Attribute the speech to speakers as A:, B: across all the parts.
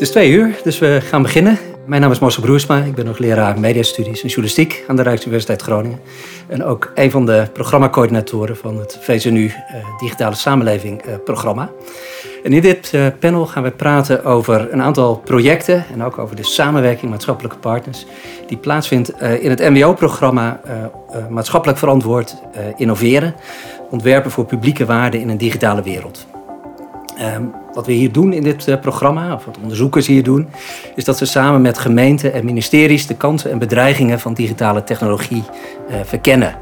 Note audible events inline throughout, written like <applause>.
A: Het is twee uur, dus we gaan beginnen. Mijn naam is Marcel Broersma. Ik ben nog leraar mediastudies en journalistiek aan de Rijksuniversiteit Groningen. En ook een van de programmacoördinatoren van het VZNU uh, Digitale Samenleving uh, programma. En in dit uh, panel gaan we praten over een aantal projecten en ook over de samenwerking maatschappelijke partners die plaatsvindt in het MBO-programma Maatschappelijk Verantwoord Innoveren. Ontwerpen voor publieke waarden in een digitale wereld. Um, wat we hier doen in dit uh, programma, of wat onderzoekers hier doen, is dat ze samen met gemeenten en ministeries de kansen en bedreigingen van digitale technologie uh, verkennen.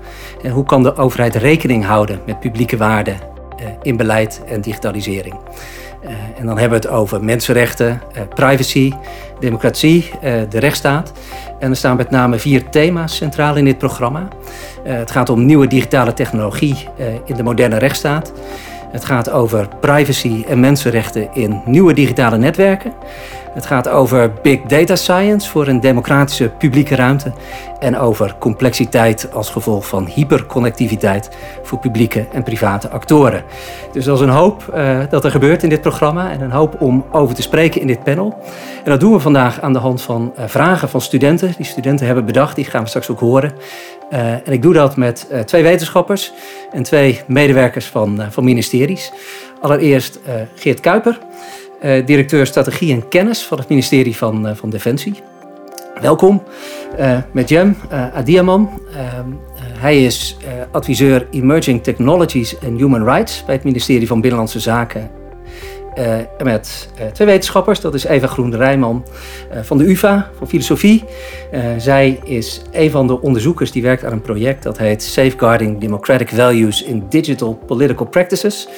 A: En hoe kan de overheid rekening houden met publieke waarden uh, in beleid en digitalisering? en dan hebben we het over mensenrechten, privacy, democratie, de rechtsstaat. En er staan met name vier thema's centraal in dit programma. het gaat om nieuwe digitale technologie in de moderne rechtsstaat. Het gaat over privacy en mensenrechten in nieuwe digitale netwerken. Het gaat over big data science voor een democratische publieke ruimte. En over complexiteit als gevolg van hyperconnectiviteit voor publieke en private actoren. Dus dat is een hoop uh, dat er gebeurt in dit programma en een hoop om over te spreken in dit panel. En dat doen we vandaag aan de hand van uh, vragen van studenten. Die studenten hebben bedacht, die gaan we straks ook horen. Uh, en ik doe dat met twee wetenschappers en twee medewerkers van, van ministeries. Allereerst Geert Kuiper, directeur strategie en kennis van het ministerie van, van Defensie. Welkom. met Jem Adiaman. hij is adviseur Emerging Technologies and Human Rights bij het ministerie van Binnenlandse Zaken uh, met twee wetenschappers. Dat is Eva Groen-Rijman van de UvA, voor filosofie. zij is een van de onderzoekers die werkt aan een project dat heet Safeguarding Democratic Values in Digital Political Practices.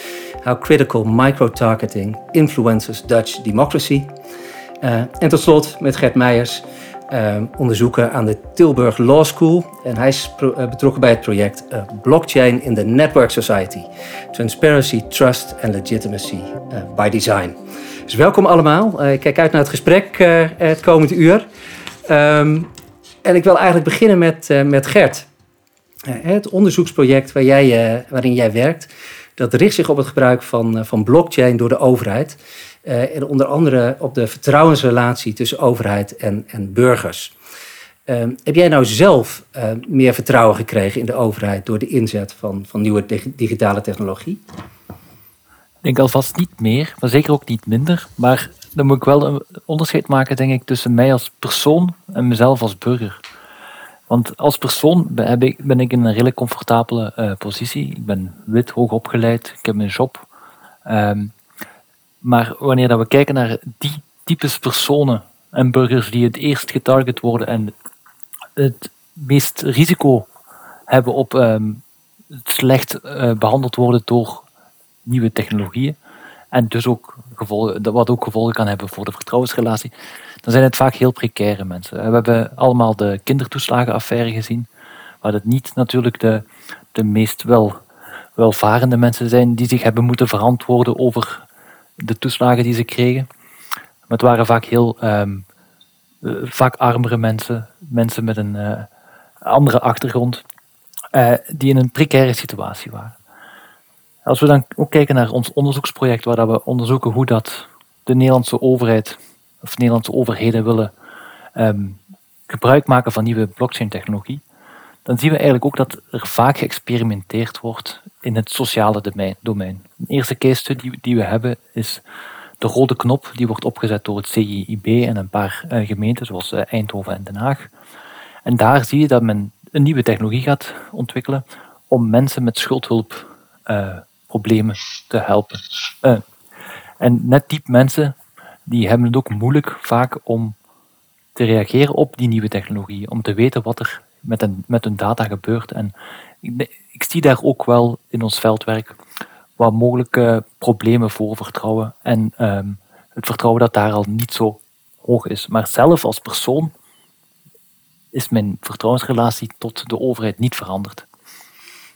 A: How Critical Micro-Targeting Influences Dutch Democracy. en tot slot met Gert Meijers, uh, onderzoeker aan de Tilburg Law School. En hij is uh, betrokken bij het project uh, Blockchain in the Network Society. Transparency, Trust and Legitimacy by Design. Dus welkom allemaal. ik kijk uit naar het gesprek het komende uur. Um, en ik wil eigenlijk beginnen met, met Gert. het onderzoeksproject waar jij, waarin jij werkt, dat richt zich op het gebruik van, van blockchain door de overheid. Uh, en onder andere op de vertrouwensrelatie tussen overheid en, en burgers. Uh, heb jij nou zelf uh, meer vertrouwen gekregen in de overheid door de inzet van, van nieuwe digitale technologie?
B: Ik denk alvast niet meer, maar zeker ook niet minder. Maar dan moet ik wel een onderscheid maken, denk ik, tussen mij als persoon en mezelf als burger. Want als persoon ben ik, ben ik in een redelijk comfortabele positie. Ik ben wit, hoog opgeleid, ik heb een job. Um, maar wanneer dat we kijken naar die types personen en burgers die het eerst getarget worden en het meest risico hebben op um, slecht uh, behandeld worden door nieuwe technologieën, en dus ook gevolgen, wat ook gevolgen kan hebben voor de vertrouwensrelatie, dan zijn het vaak heel precaire mensen. We hebben allemaal de kindertoeslagenaffaire gezien, waar het niet natuurlijk de, de meest wel, welvarende mensen zijn die zich hebben moeten verantwoorden over de toeslagen die ze kregen. Maar het waren vaak heel um, vaak armere mensen, mensen met een uh, andere achtergrond, uh, die in een precaire situatie waren. Als we dan ook kijken naar ons onderzoeksproject, waar we onderzoeken hoe dat de Nederlandse overheid of Nederlandse overheden willen um, gebruik maken van nieuwe blockchain-technologie, dan zien we eigenlijk ook dat er vaak geëxperimenteerd wordt in het sociale domein. De eerste case study die we hebben is de rode knop. Die wordt opgezet door het CIIB en een paar uh, gemeenten, zoals uh, Eindhoven en Den Haag. En daar zie je dat men een nieuwe technologie gaat ontwikkelen om mensen met schuldhulpproblemen uh, te helpen. en net die mensen die hebben het ook moeilijk vaak om te reageren op die nieuwe technologie, om te weten wat er met, een, met hun data gebeurt. En ik, ik zie daar ook wel in ons veldwerk wat mogelijke problemen voor vertrouwen. En um, het vertrouwen dat daar al niet zo hoog is. Maar zelf als persoon is mijn vertrouwensrelatie tot de overheid niet veranderd.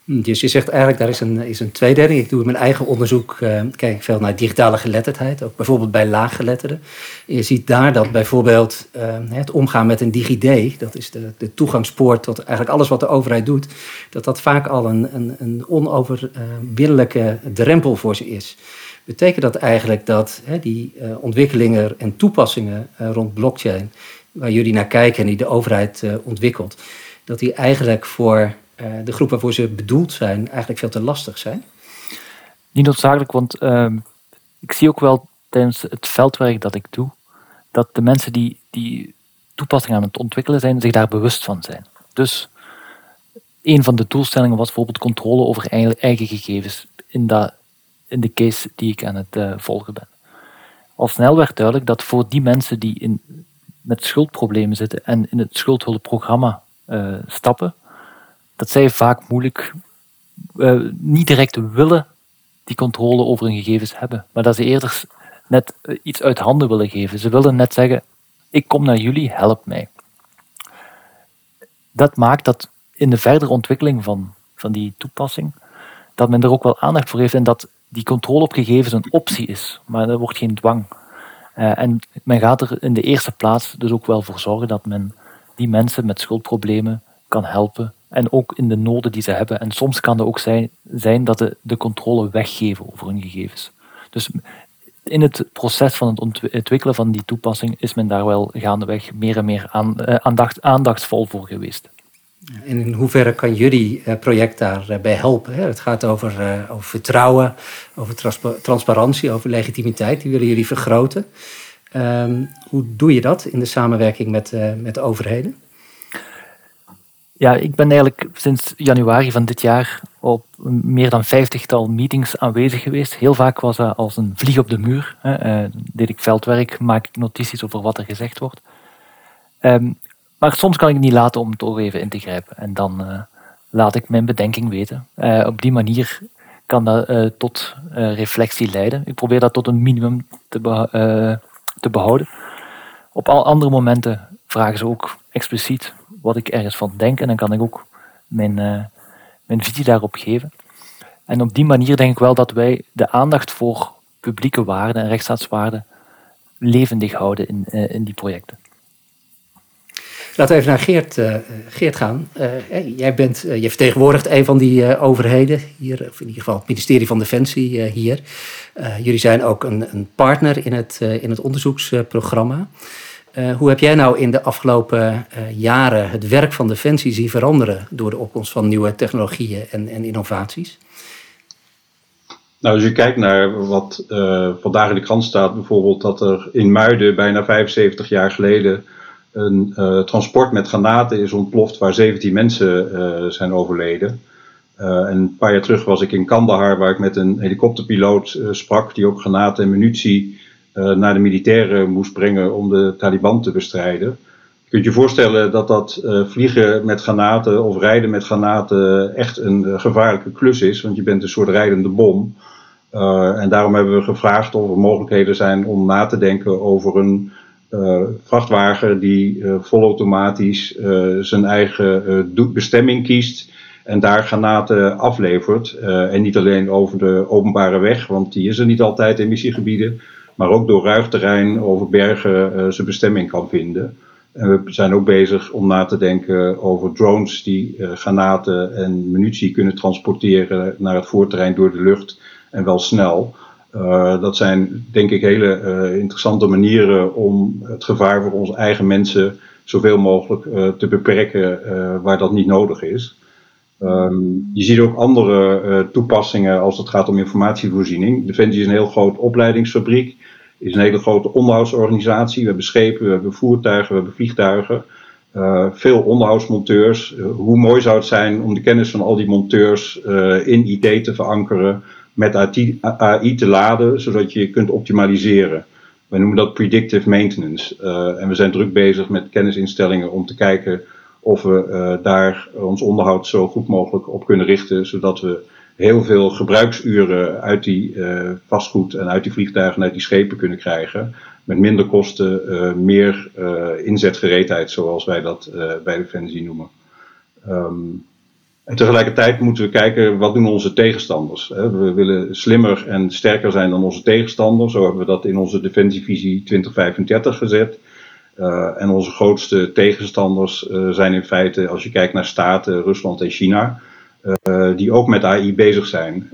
A: Hm, dus je zegt eigenlijk, daar is een, is een tweedeling. Ik doe in mijn eigen onderzoek, uh, kijk veel naar digitale geletterdheid, ook bijvoorbeeld bij laaggeletterden. je ziet daar dat bijvoorbeeld uh, het omgaan met een DigiD, dat is de, de toegangspoort tot eigenlijk alles wat de overheid doet, dat dat vaak al een, een, een onoverwinnelijke drempel voor ze is. Betekent dat eigenlijk dat die uh, ontwikkelingen en toepassingen rond blockchain, waar jullie naar kijken en die de overheid ontwikkelt, dat die eigenlijk voor de groep waarvoor ze bedoeld zijn, eigenlijk veel te lastig zijn?
B: Niet noodzakelijk, want ehm, ik zie ook wel tijdens het veldwerk dat ik doe, dat de mensen die, die toepassingen aan het ontwikkelen zijn, zich daar bewust van zijn. Dus een van de doelstellingen was bijvoorbeeld controle over eigen gegevens in, dat, in de case die ik aan het uh, volgen ben. Al snel werd duidelijk dat voor die mensen die in, met schuldproblemen zitten en in het schuldhulpprogramma uh, stappen, dat zij vaak moeilijk, uh, niet direct willen die controle over hun gegevens hebben, maar dat ze eerder net iets uit handen willen geven. Ze willen net zeggen, ik kom naar jullie, help mij. Dat maakt dat in de verdere ontwikkeling van, van die toepassing, dat men er ook wel aandacht voor heeft en dat die controle op gegevens een optie is, maar er wordt geen dwang. Uh, en men gaat er in de eerste plaats dus ook wel voor zorgen dat men die mensen met schuldproblemen kan helpen en ook in de noden die ze hebben. En soms kan het ook zijn, zijn dat ze de controle weggeven over hun gegevens. Dus in het proces van het ontwikkelen van die toepassing is men daar wel gaandeweg meer en meer eh, aandacht, aandachtsvol voor geweest.
A: En in hoeverre kan jullie eh, project daarbij helpen? Het gaat over, eh, over vertrouwen, over transparantie, over legitimiteit. Die willen jullie vergroten. Um, hoe doe je dat in de samenwerking met, met de overheden?
B: Ja, ik ben eigenlijk sinds januari van dit jaar op meer dan vijftigtal meetings aanwezig geweest. Heel vaak was dat als een vlieg op de muur. Hè. Uh, deed ik veldwerk, maak ik notities over wat er gezegd wordt. Um, maar soms kan ik het niet laten om toch even in te grijpen. En dan uh, laat ik mijn bedenking weten. Uh, op die manier kan dat tot reflectie leiden. Ik probeer dat tot een minimum te, te behouden. Op al andere momenten vragen ze ook expliciet wat ik ergens van denk. En dan kan ik ook mijn, uh, mijn visie daarop geven. En op die manier denk ik wel dat wij de aandacht voor publieke waarden en rechtsstaatswaarden levendig houden in, uh, in die projecten.
A: Laten we even naar Geert, uh, Geert gaan. Jij, bent, je vertegenwoordigt een van die overheden hier, of in ieder geval het ministerie van Defensie hier. jullie zijn ook een, een partner in het, in het onderzoeksprogramma. Uh, hoe heb jij nou in de afgelopen uh, jaren het werk van Defensie zien veranderen door de opkomst van nieuwe technologieën en, en innovaties?
C: Nou, als je kijkt naar wat uh, vandaag in de krant staat, bijvoorbeeld dat er in Muiden bijna 75 jaar geleden een transport met granaten is ontploft waar 17 mensen zijn overleden. en een paar jaar terug was ik in Kandahar waar ik met een helikopterpiloot sprak die ook granaten en munitie naar de militairen moest brengen om de Taliban te bestrijden. Je kunt je voorstellen dat dat uh, vliegen met granaten of rijden met granaten echt een uh, gevaarlijke klus is, want je bent een soort rijdende bom. en daarom hebben we gevraagd of er mogelijkheden zijn om na te denken over een vrachtwagen die volautomatisch zijn eigen bestemming kiest en daar granaten aflevert. en niet alleen over de openbare weg, want die is er niet altijd in missiegebieden maar ook door ruig terrein over bergen uh, zijn bestemming kan vinden. En we zijn ook bezig om na te denken over drones die uh, granaten en munitie kunnen transporteren naar het voorterrein door de lucht en wel snel. Uh, dat zijn denk ik hele interessante manieren om het gevaar voor onze eigen mensen zoveel mogelijk te beperken waar dat niet nodig is. Um, je ziet ook andere toepassingen als het gaat om informatievoorziening. Defensie is een heel groot opleidingsfabriek, is een hele grote onderhoudsorganisatie. We hebben schepen, we hebben voertuigen, we hebben vliegtuigen. Uh, veel onderhoudsmonteurs. Uh, hoe mooi zou het zijn om de kennis van al die monteurs in IT te verankeren, met AI, te laden, zodat je kunt optimaliseren. We noemen dat predictive maintenance. en we zijn druk bezig met kennisinstellingen om te kijken of we daar ons onderhoud zo goed mogelijk op kunnen richten, zodat we heel veel gebruiksuren uit die uh, vastgoed en uit die vliegtuigen en uit die schepen kunnen krijgen. Met minder kosten, uh, meer inzetgereedheid, zoals wij dat bij Defensie noemen. Um, en tegelijkertijd moeten we kijken wat doen onze tegenstanders. We willen slimmer en sterker zijn dan onze tegenstanders. Zo hebben we dat in onze Defensievisie 2035 gezet. En onze grootste tegenstanders zijn in feite, als je kijkt naar staten, Rusland en China. Die ook met AI bezig zijn.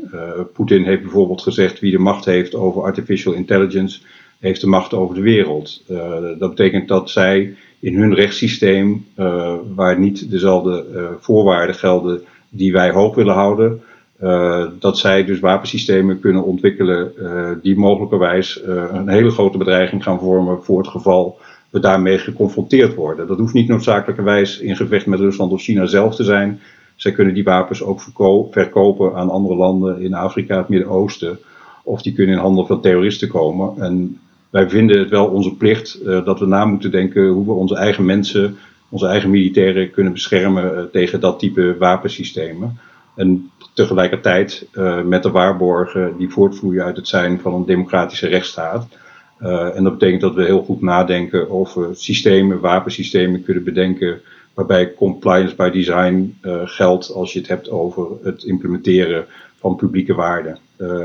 C: Poetin heeft bijvoorbeeld gezegd wie de macht heeft over artificial intelligence, heeft de macht over de wereld. dat betekent dat zij in hun rechtssysteem, waar niet dezelfde voorwaarden gelden die wij hoog willen houden, dat zij dus wapensystemen kunnen ontwikkelen die mogelijkerwijs een hele grote bedreiging gaan vormen voor het geval we daarmee geconfronteerd worden. Dat hoeft niet noodzakelijkerwijs in gevecht met Rusland of China zelf te zijn. Zij kunnen die wapens ook verkopen aan andere landen in Afrika, het Midden-Oosten. Of die kunnen in handen van terroristen komen. En wij vinden het wel onze plicht dat we na moeten denken hoe we onze eigen mensen, onze eigen militairen kunnen beschermen tegen dat type wapensystemen. En tegelijkertijd uh, met de waarborgen die voortvloeien uit het zijn van een democratische rechtsstaat. En dat betekent dat we heel goed nadenken over systemen, wapensystemen kunnen bedenken. Waarbij compliance by design uh, geldt als je het hebt over het implementeren van publieke waarden.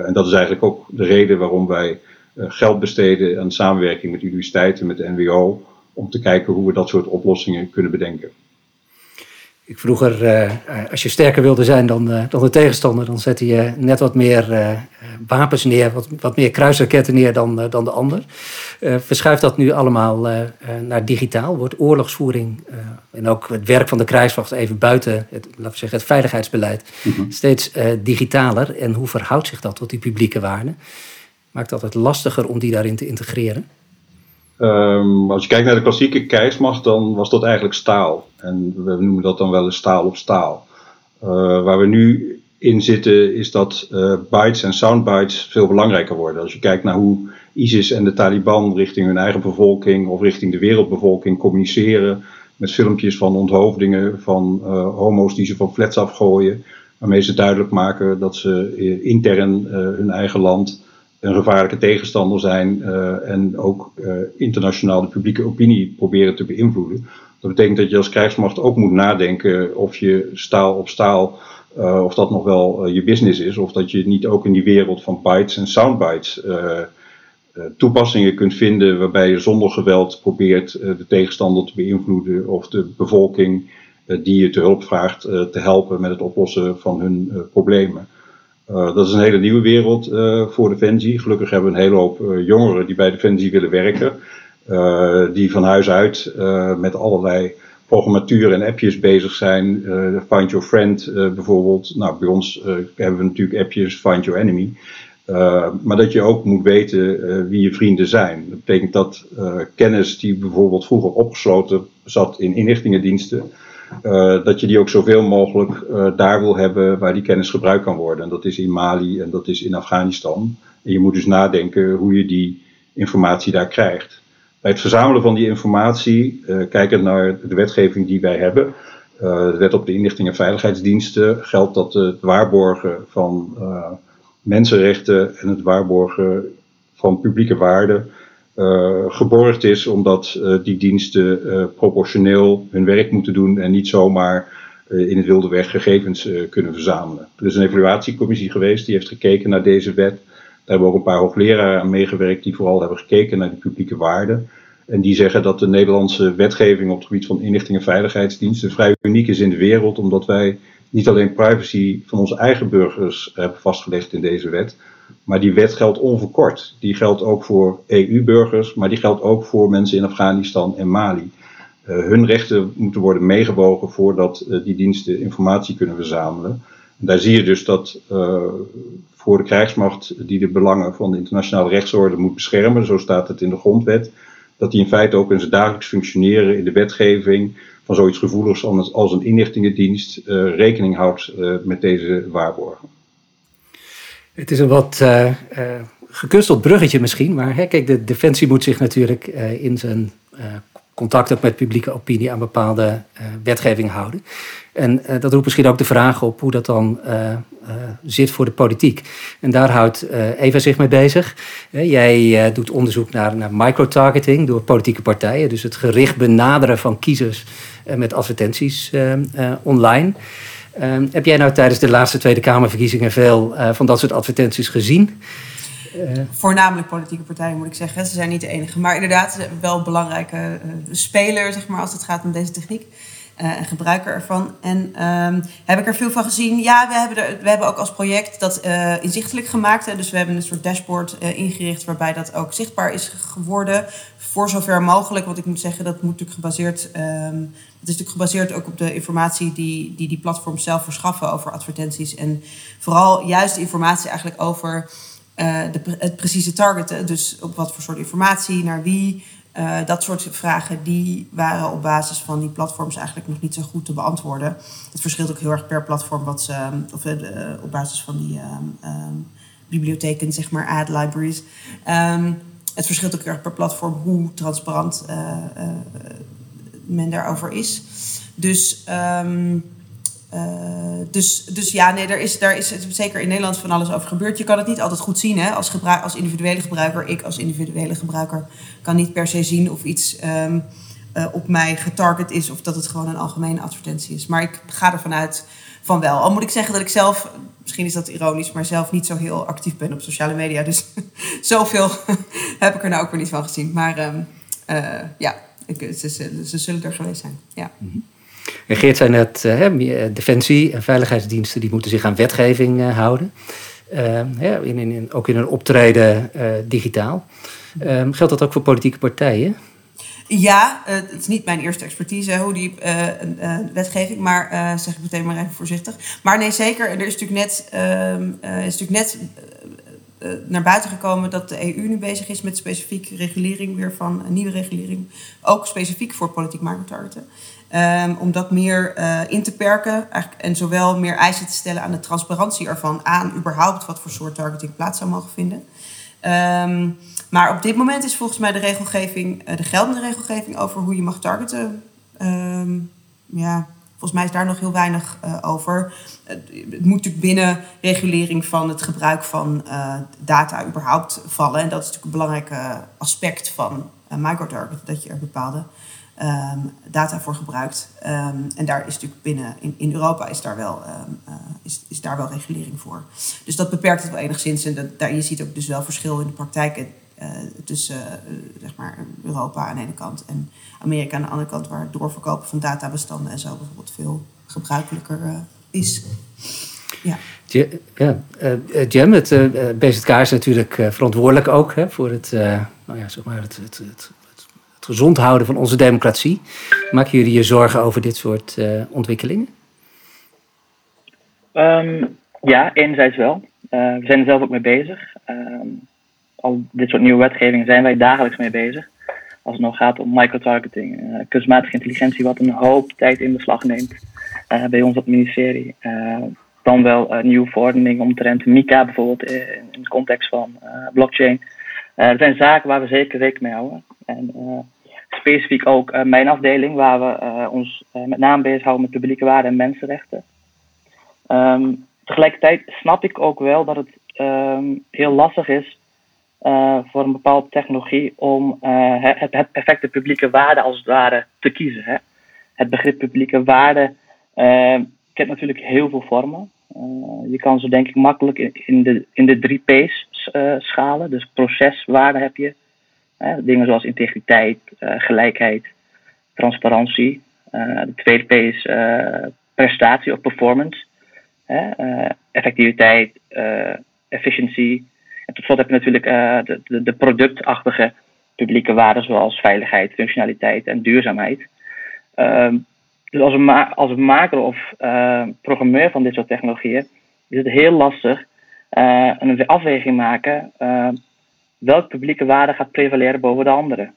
C: en dat is eigenlijk ook de reden waarom wij geld besteden aan samenwerking met universiteiten, met de NWO. Om te kijken hoe we dat soort oplossingen kunnen bedenken.
A: Ik vroeger, uh, als je sterker wilde zijn dan, uh, dan de tegenstander, dan zette je net wat meer uh, wapens neer, wat, wat meer kruisraketten neer dan, dan de ander. verschuift dat nu allemaal naar digitaal? Wordt oorlogsvoering en ook het werk van de krijgsmacht even buiten het, laten we zeggen, het veiligheidsbeleid mm-hmm. steeds digitaler? En hoe verhoudt zich dat tot die publieke waarden? Maakt dat het lastiger om die daarin te integreren?
C: Um, als je kijkt naar de klassieke krijgsmacht, dan was dat eigenlijk staal. En we noemen dat dan wel eens staal op staal. Uh, waar we nu in zitten, is dat uh, bytes en soundbytes veel belangrijker worden. Als je kijkt naar hoe ISIS en de Taliban richting hun eigen bevolking of richting de wereldbevolking communiceren. Met filmpjes van onthoofdingen van uh, homo's die ze van flats afgooien. Waarmee ze duidelijk maken dat ze intern hun eigen land een gevaarlijke tegenstander zijn uh, en ook uh, internationaal de publieke opinie proberen te beïnvloeden. Dat betekent dat je als krijgsmacht ook moet nadenken of je staal op staal, uh, of dat nog wel je business is, of dat je niet ook in die wereld van bytes en soundbytes toepassingen kunt vinden waarbij je zonder geweld probeert de tegenstander te beïnvloeden of de bevolking die je te hulp vraagt te helpen met het oplossen van hun problemen. Uh, dat is een hele nieuwe wereld uh, voor Defensie. Gelukkig hebben we een hele hoop uh, jongeren die bij Defensie willen werken. die van huis uit met allerlei programmatuur en appjes bezig zijn. Find Your Friend bijvoorbeeld. Nou, bij ons hebben we natuurlijk appjes Find Your Enemy. maar dat je ook moet weten wie je vrienden zijn. Dat betekent dat kennis die bijvoorbeeld vroeger opgesloten zat in inlichtingendiensten dat je die ook zoveel mogelijk uh, daar wil hebben waar die kennis gebruikt kan worden. En dat is in Mali en dat is in Afghanistan. En je moet dus nadenken hoe je die informatie daar krijgt. Bij het verzamelen van die informatie, uh, kijkend naar de wetgeving die wij hebben, de wet op de inlichting en veiligheidsdiensten, geldt dat het waarborgen van mensenrechten en het waarborgen van publieke waarden uh, geborgd is, omdat uh, die diensten uh, proportioneel hun werk moeten doen en niet zomaar in het wilde weg gegevens kunnen verzamelen. Er is een evaluatiecommissie geweest die heeft gekeken naar deze wet. Daar hebben ook een paar hoogleraren aan meegewerkt die vooral hebben gekeken naar de publieke waarden. En die zeggen dat de Nederlandse wetgeving op het gebied van inlichting en veiligheidsdiensten vrij uniek is in de wereld, omdat wij niet alleen privacy van onze eigen burgers hebben vastgelegd in deze wet, maar die wet geldt onverkort. Die geldt ook voor EU-burgers, maar die geldt ook voor mensen in Afghanistan en Mali. Uh, hun rechten moeten worden meegewogen voordat uh, die diensten informatie kunnen verzamelen. En daar zie je dus dat uh, voor de krijgsmacht die de belangen van de internationale rechtsorde moet beschermen, zo staat het in de grondwet, dat die in feite ook in zijn dagelijks functioneren in de wetgeving van zoiets gevoeligs als een inlichtingendienst rekening houdt met deze waarborgen.
A: Het is een wat uh, uh, gekusteld bruggetje misschien, maar hè, kijk, de Defensie moet zich natuurlijk uh, in zijn contact met publieke opinie aan bepaalde wetgeving houden. En dat roept misschien ook de vraag op hoe dat dan zit voor de politiek. En daar houdt Eva zich mee bezig. jij doet onderzoek naar, naar microtargeting door politieke partijen, dus het gericht benaderen van kiezers met advertenties online. Ehm, heb jij nou tijdens de laatste Tweede Kamerverkiezingen veel uh, van dat soort advertenties gezien?
D: Uh, Voornamelijk politieke partijen moet ik zeggen. Ze zijn niet de enige. Maar inderdaad, wel belangrijke uh, speler zeg maar, als het gaat om deze techniek. Uh, en gebruiker ervan. En um, heb ik er veel van gezien? Ja, we hebben, er, we hebben ook als project dat uh, inzichtelijk gemaakt. Hè. Dus we hebben een soort dashboard uh, ingericht waarbij dat ook zichtbaar is geworden. Voor zover mogelijk, want ik moet zeggen, dat moet natuurlijk gebaseerd. Um, het is natuurlijk gebaseerd ook op de informatie die die, die platforms zelf verschaffen over advertenties. En vooral juist informatie eigenlijk over de, het precieze targeten. Dus op wat voor soort informatie, naar wie. Uh, dat soort vragen die waren op basis van die platforms eigenlijk nog niet zo goed te beantwoorden. Het verschilt ook heel erg per platform wat ze, of uh, op basis van die um, um, bibliotheken, zeg maar, ad libraries. Het verschilt ook heel erg per platform hoe transparant uh, men daarover is. Dus dus, dus ja, nee, daar is, daar is zeker in Nederland van alles over gebeurd. Je kan het niet altijd goed zien hè? Als, als individuele gebruiker. Ik als individuele gebruiker kan niet per se zien of iets um, uh, op mij getarget is of dat het gewoon een algemene advertentie is. Maar ik ga ervan uit van wel. Al moet ik zeggen dat ik zelf, misschien is dat ironisch, maar zelf niet zo heel actief ben op sociale media. Dus <laughs> zoveel <laughs> heb ik er nou ook weer niet van gezien. Maar um, uh, ja, ze, zullen er geweest zijn. Ja. -hmm.
A: En Geert zei net, uh, defensie en veiligheidsdiensten die moeten zich aan wetgeving uh, houden. Ja, in, in, ook in een optreden digitaal. Ehm, geldt dat ook voor politieke partijen?
D: Ja, het is niet mijn eerste expertise, hoe die wetgeving, maar zeg ik meteen maar even voorzichtig. Maar nee, zeker. Er is natuurlijk net, ehm, is natuurlijk net naar buiten gekomen dat de EU nu bezig is met specifieke regulering weer van nieuwe regulering. Ook specifiek voor politiek microtargeten. Um, om dat meer uh, in te perken en zowel meer eisen te stellen aan de transparantie ervan, aan überhaupt wat voor soort targeting plaats zou mogen vinden. Um, maar op dit moment is volgens mij de regelgeving, uh, de geldende regelgeving over hoe je mag targeten, um, ja, volgens mij is daar nog heel weinig uh, over. het moet natuurlijk binnen regulering van het gebruik van data überhaupt vallen. En dat is natuurlijk een belangrijk aspect van microtarget, dat je er bepaalde um, data voor gebruikt. Um, en daar is natuurlijk binnen, in, Europa is daar, wel, um, uh, is, is daar wel regulering voor. Dus dat beperkt het wel enigszins. En dat, daar, je ziet ook dus wel verschil in de praktijk uh, tussen uh, zeg maar Europa aan de ene kant en Amerika aan de andere kant, waar het doorverkopen van databestanden en zo bijvoorbeeld veel gebruikelijker is. Ja.
A: Ja, het BZK is natuurlijk verantwoordelijk ook hè, voor het, nou ja, zeg maar het, het, het gezond houden van onze democratie. Maken jullie je zorgen over dit soort uh, ontwikkelingen?
E: Um, ja, enerzijds wel. Uh, we zijn er zelf ook mee bezig. Um, al dit soort nieuwe wetgeving zijn wij dagelijks mee bezig. Als het nog gaat om microtargeting, uh, kunstmatige intelligentie, wat een hoop tijd in beslag neemt bij ons op het ministerie. dan wel nieuwe verordeningen omtrent MICA bijvoorbeeld in, de context van blockchain. er zijn zaken waar we zeker rekening mee houden. En specifiek ook uh, mijn afdeling, waar we uh, ons uh, met name bezighouden met publieke waarden en mensenrechten. Um, tegelijkertijd snap ik ook wel dat het um, heel lastig is voor een bepaalde technologie om het, het, perfecte publieke waarde als het ware te kiezen. Hè. Het begrip publieke waarde kent natuurlijk heel veel vormen. je kan ze denk ik makkelijk in, in, de, in de drie P's schalen. Dus proceswaarde heb je, dingen zoals integriteit, uh, gelijkheid, transparantie. Uh, de tweede P is uh, prestatie of performance. effectiviteit, efficiëntie. En tot slot heb je natuurlijk de, de, de, productachtige publieke waarden zoals veiligheid, functionaliteit en duurzaamheid. Ehm, dus als een, als maker of programmeur van dit soort technologieën is het heel lastig een afweging maken welke publieke waarde gaat prevaleren boven de andere.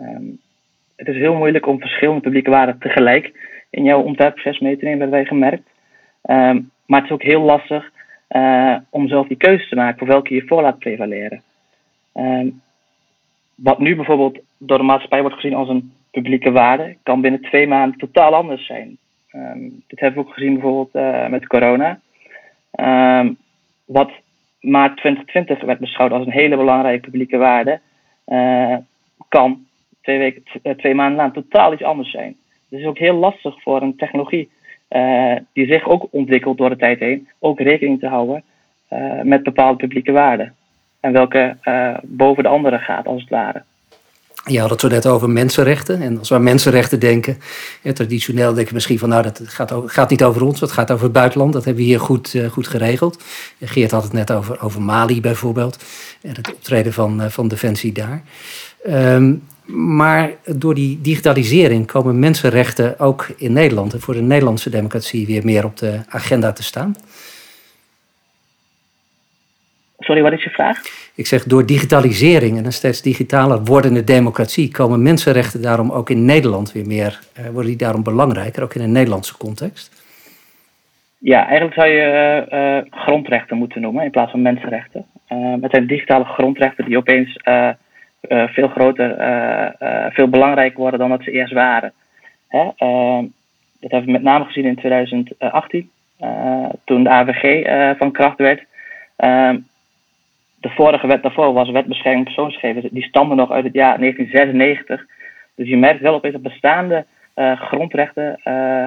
E: Um, het is heel moeilijk om verschillende publieke waarden tegelijk in jouw ontwerpproces mee te nemen, hebben wij gemerkt. Um, maar het is ook heel lastig uh, om zelf die keuze te maken voor welke je voor laat prevaleren. Um, wat nu bijvoorbeeld door de maatschappij wordt gezien als een publieke waarde, kan binnen twee maanden totaal anders zijn. Dit hebben we ook gezien bijvoorbeeld uh, met corona. Wat maart 2020 werd beschouwd als een hele belangrijke publieke waarde, uh, kan twee, weken, eh, twee maanden lang totaal iets anders zijn. Dus het is ook heel lastig voor een technologie uh, die zich ook ontwikkelt door de tijd heen, ook rekening te houden met bepaalde publieke waarden. En welke boven de andere gaat, als het ware.
A: Je had het zo net over mensenrechten. En als we aan mensenrechten denken, traditioneel denk je misschien van nou, dat gaat, gaat niet over ons, het gaat over het buitenland. Dat hebben we hier goed, uh, goed geregeld. Geert had het net over, over Mali bijvoorbeeld. En het optreden van, uh, van Defensie daar. Um, maar door die digitalisering komen mensenrechten ook in Nederland en voor de Nederlandse democratie weer meer op de agenda te staan.
E: Sorry, wat is je vraag?
A: Ik zeg, door digitalisering en een steeds digitaler wordende democratie komen mensenrechten daarom ook in Nederland weer meer, uh, worden die daarom belangrijker, ook in een Nederlandse context?
E: Ja, eigenlijk zou je uh, grondrechten moeten noemen in plaats van mensenrechten. Uh, het zijn digitale grondrechten die opeens veel groter, veel belangrijker worden dan dat ze eerst waren. Hè? dat hebben we met name gezien in 2018, toen de AVG van kracht werd de vorige wet daarvoor was wet bescherming persoonsgegevens. Die stamde nog uit het jaar 1996. Dus je merkt wel opeens dat bestaande uh, grondrechten uh,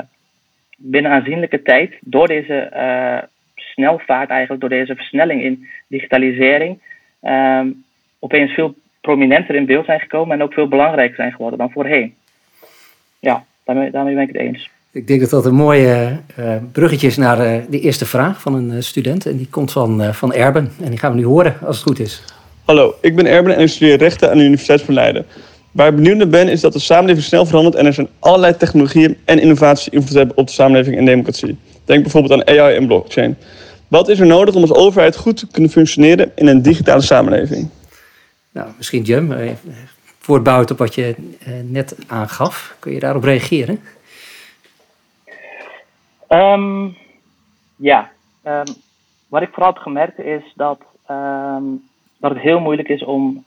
E: binnen aanzienlijke tijd, door deze uh, snelvaart eigenlijk, door deze versnelling in digitalisering, um, opeens veel prominenter in beeld zijn gekomen en ook veel belangrijker zijn geworden dan voorheen. Ja, daarmee, daarmee ben ik het eens.
A: Ik denk dat dat een mooie uh, bruggetje is naar uh, de eerste vraag van een uh, student. En die komt van, van Erben. En die gaan we nu horen, als het goed is.
F: Hallo, ik ben Erben en ik studeer rechten aan de Universiteit van Leiden. Waar ik benieuwd naar ben, is dat de samenleving snel verandert... en er zijn allerlei technologieën en innovaties die invloed hebben op de samenleving en democratie. Denk bijvoorbeeld aan AI en blockchain. Wat is er nodig om als overheid goed te kunnen functioneren in een digitale samenleving?
A: Nou, misschien Jim, voortbouwend op wat je net aangaf. Kun je daarop reageren?
E: Um, ja, um, wat ik vooral heb gemerkt is dat, um, dat het heel moeilijk is om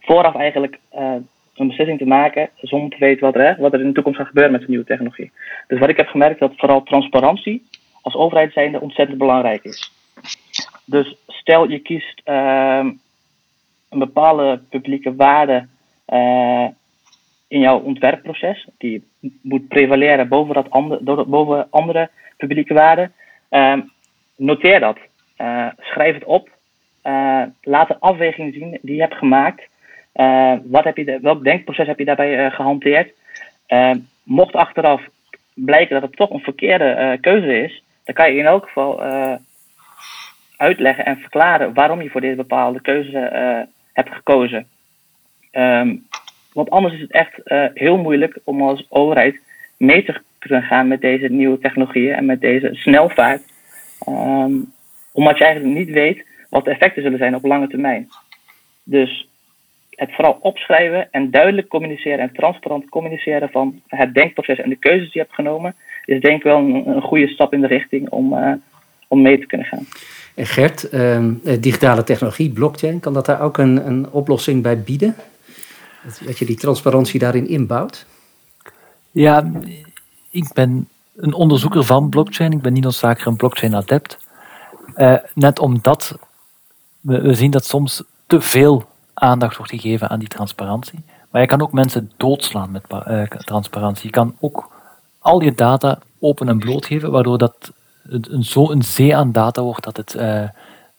E: vooraf eigenlijk uh, een beslissing te maken zonder te weten wat er, wat er in de toekomst gaat gebeuren met de nieuwe technologie. Dus wat ik heb gemerkt dat vooral transparantie als overheid zijnde ontzettend belangrijk is. Dus stel je kiest een bepaalde publieke waarde uh, in jouw ontwerpproces, die moet prevaleren boven, dat andere, boven andere publieke waarden, uh, noteer dat. Uh, schrijf het op. Uh, laat de afweging zien die je hebt gemaakt. Eh, wat heb je welk denkproces heb je daarbij gehanteerd? mocht achteraf blijken dat het toch een verkeerde keuze is, dan kan je in elk geval uitleggen en verklaren waarom je voor deze bepaalde keuze hebt gekozen. Um, want anders is het echt uh, heel moeilijk om als overheid mee te kunnen gaan met deze nieuwe technologieën en met deze snelvaart. Um, omdat je eigenlijk niet weet wat de effecten zullen zijn op lange termijn. Dus het vooral opschrijven en duidelijk communiceren en transparant communiceren van het denkproces en de keuzes die je hebt genomen, is denk ik wel een, goede stap in de richting om, uh, om mee te kunnen gaan.
A: En Gert, uh, digitale technologie, blockchain, kan dat daar ook een, een oplossing bij bieden? Dat je die transparantie daarin inbouwt?
B: Ja, ik ben een onderzoeker van blockchain. Ik ben niet noodzakelijk een blockchain-adept. Uh, net omdat we, we, zien dat soms te veel aandacht wordt gegeven aan die transparantie. Maar je kan ook mensen doodslaan met uh, transparantie. Je kan ook al je data open en bloot geven, waardoor dat een, zo een zee aan data wordt dat het uh,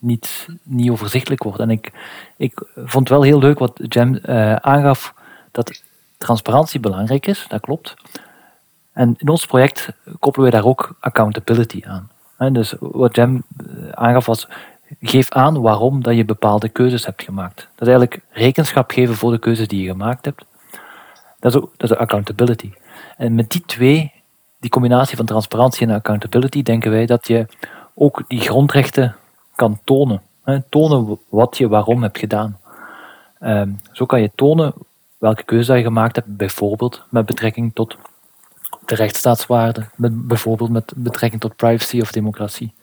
B: niet, niet overzichtelijk wordt. En ik, ik vond wel heel leuk wat Jem uh, aangaf, dat transparantie belangrijk is, dat klopt. En in ons project koppelen we daar ook accountability aan. dus wat Jem eh, aangaf was, geef aan waarom dat je bepaalde keuzes hebt gemaakt. Dat is eigenlijk rekenschap geven voor de keuzes die je gemaakt hebt. Dat is, ook, dat is accountability. En met die twee, die combinatie van transparantie en accountability, denken wij dat je ook die grondrechten kan tonen. Hè, tonen wat je waarom hebt gedaan. Ehm, zo kan je tonen welke keuze je gemaakt hebt, bijvoorbeeld met betrekking tot de rechtsstaatswaarden, met, bijvoorbeeld met betrekking tot privacy of democratie.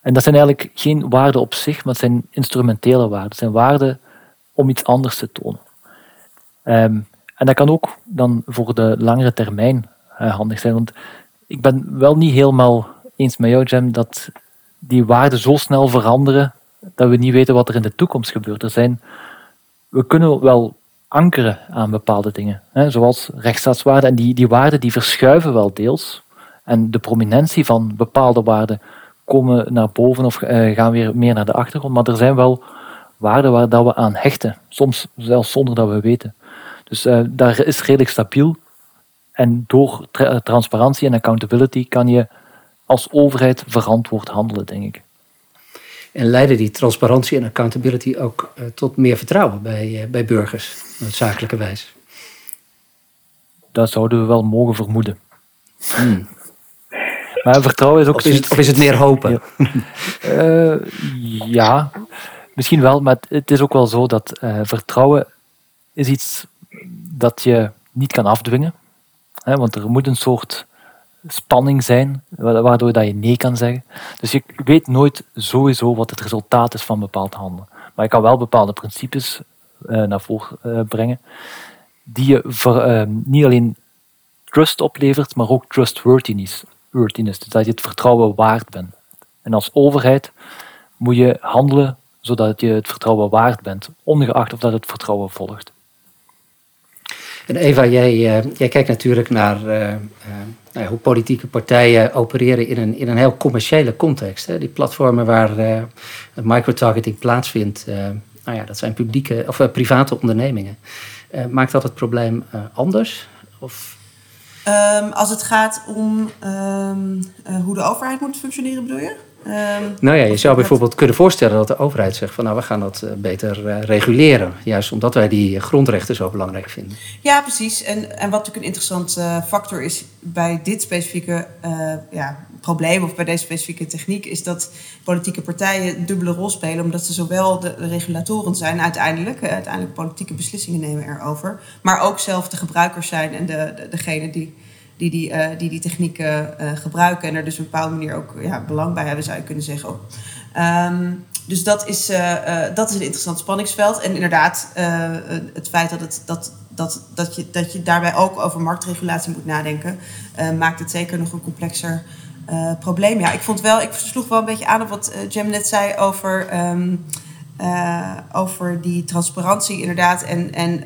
B: En dat zijn eigenlijk geen waarden op zich, maar het zijn instrumentele waarden. Het zijn waarden om iets anders te tonen. Um, en dat kan ook dan voor de langere termijn uh, handig zijn. Want ik ben wel niet helemaal eens met jou, Jem, dat die waarden zo snel veranderen dat we niet weten wat er in de toekomst gebeurt. Er zijn, we kunnen wel ankeren aan bepaalde dingen, hè, zoals rechtsstaatswaarden. En die, die waarden die verschuiven wel deels. En de prominentie van bepaalde waarden komen naar boven of uh, gaan weer meer naar de achtergrond. Maar er zijn wel waarde waar dat we aan hechten. Soms zelfs zonder dat we weten. Dus uh, daar is redelijk stabiel. En door tra transparantie en accountability kan je als overheid verantwoord handelen, denk ik.
A: En leiden die transparantie en accountability ook uh, tot meer vertrouwen bij, uh, bij burgers, noodzakelijkerwijs?
B: Dat zouden we wel mogen vermoeden. Hmm. Maar vertrouwen is ook...
A: Of is het, of is het meer hopen?
B: Ja. Uh, ja. misschien wel, maar het is ook wel zo dat vertrouwen is iets dat je niet kan afdwingen. Hè, want er moet een soort spanning zijn, waardoor dat je nee kan zeggen. Dus je weet nooit sowieso wat het resultaat is van bepaald handelen. Maar je kan wel bepaalde principes uh, naar voren uh, brengen, die je uh, niet alleen trust oplevert, maar ook trustworthiness. Dus dat je het vertrouwen waard bent. En als overheid moet je handelen zodat je het vertrouwen waard bent, ongeacht of dat het vertrouwen volgt.
A: En Eva, jij, jij kijkt natuurlijk naar nou ja, hoe politieke partijen opereren in een, in een heel commerciële context. Hè. Die platformen waar uh, microtargeting plaatsvindt, nou ja, dat zijn publieke of private ondernemingen. maakt dat het probleem anders? Of?
D: Um, als het gaat om um, hoe de overheid moet functioneren, bedoel je?
A: Um, nou ja, je zou bijvoorbeeld kunnen voorstellen dat de overheid zegt van nou we gaan dat uh, beter uh, reguleren. Juist omdat wij die grondrechten zo belangrijk vinden.
D: Ja, precies. En, en wat natuurlijk een interessant uh, factor is bij dit specifieke ja, probleem of bij deze specifieke techniek, is dat politieke partijen een dubbele rol spelen. Omdat ze zowel de, de regulatoren zijn uiteindelijk, uiteindelijk politieke beslissingen nemen erover, maar ook zelf de gebruikers zijn en de, de, degene die die die, uh, die, die technieken uh, gebruiken en er dus op een bepaalde manier ook ja, belang bij hebben, zou je kunnen zeggen. Um, dus dat is, dat is een interessant spanningsveld. En inderdaad, het feit dat, het, dat, dat, dat, je, dat je daarbij ook over marktregulatie moet nadenken, maakt het zeker nog een complexer probleem. Ja, ik vond wel, ik sloeg wel een beetje aan op wat Jem net zei over, um, over die transparantie, inderdaad. En, en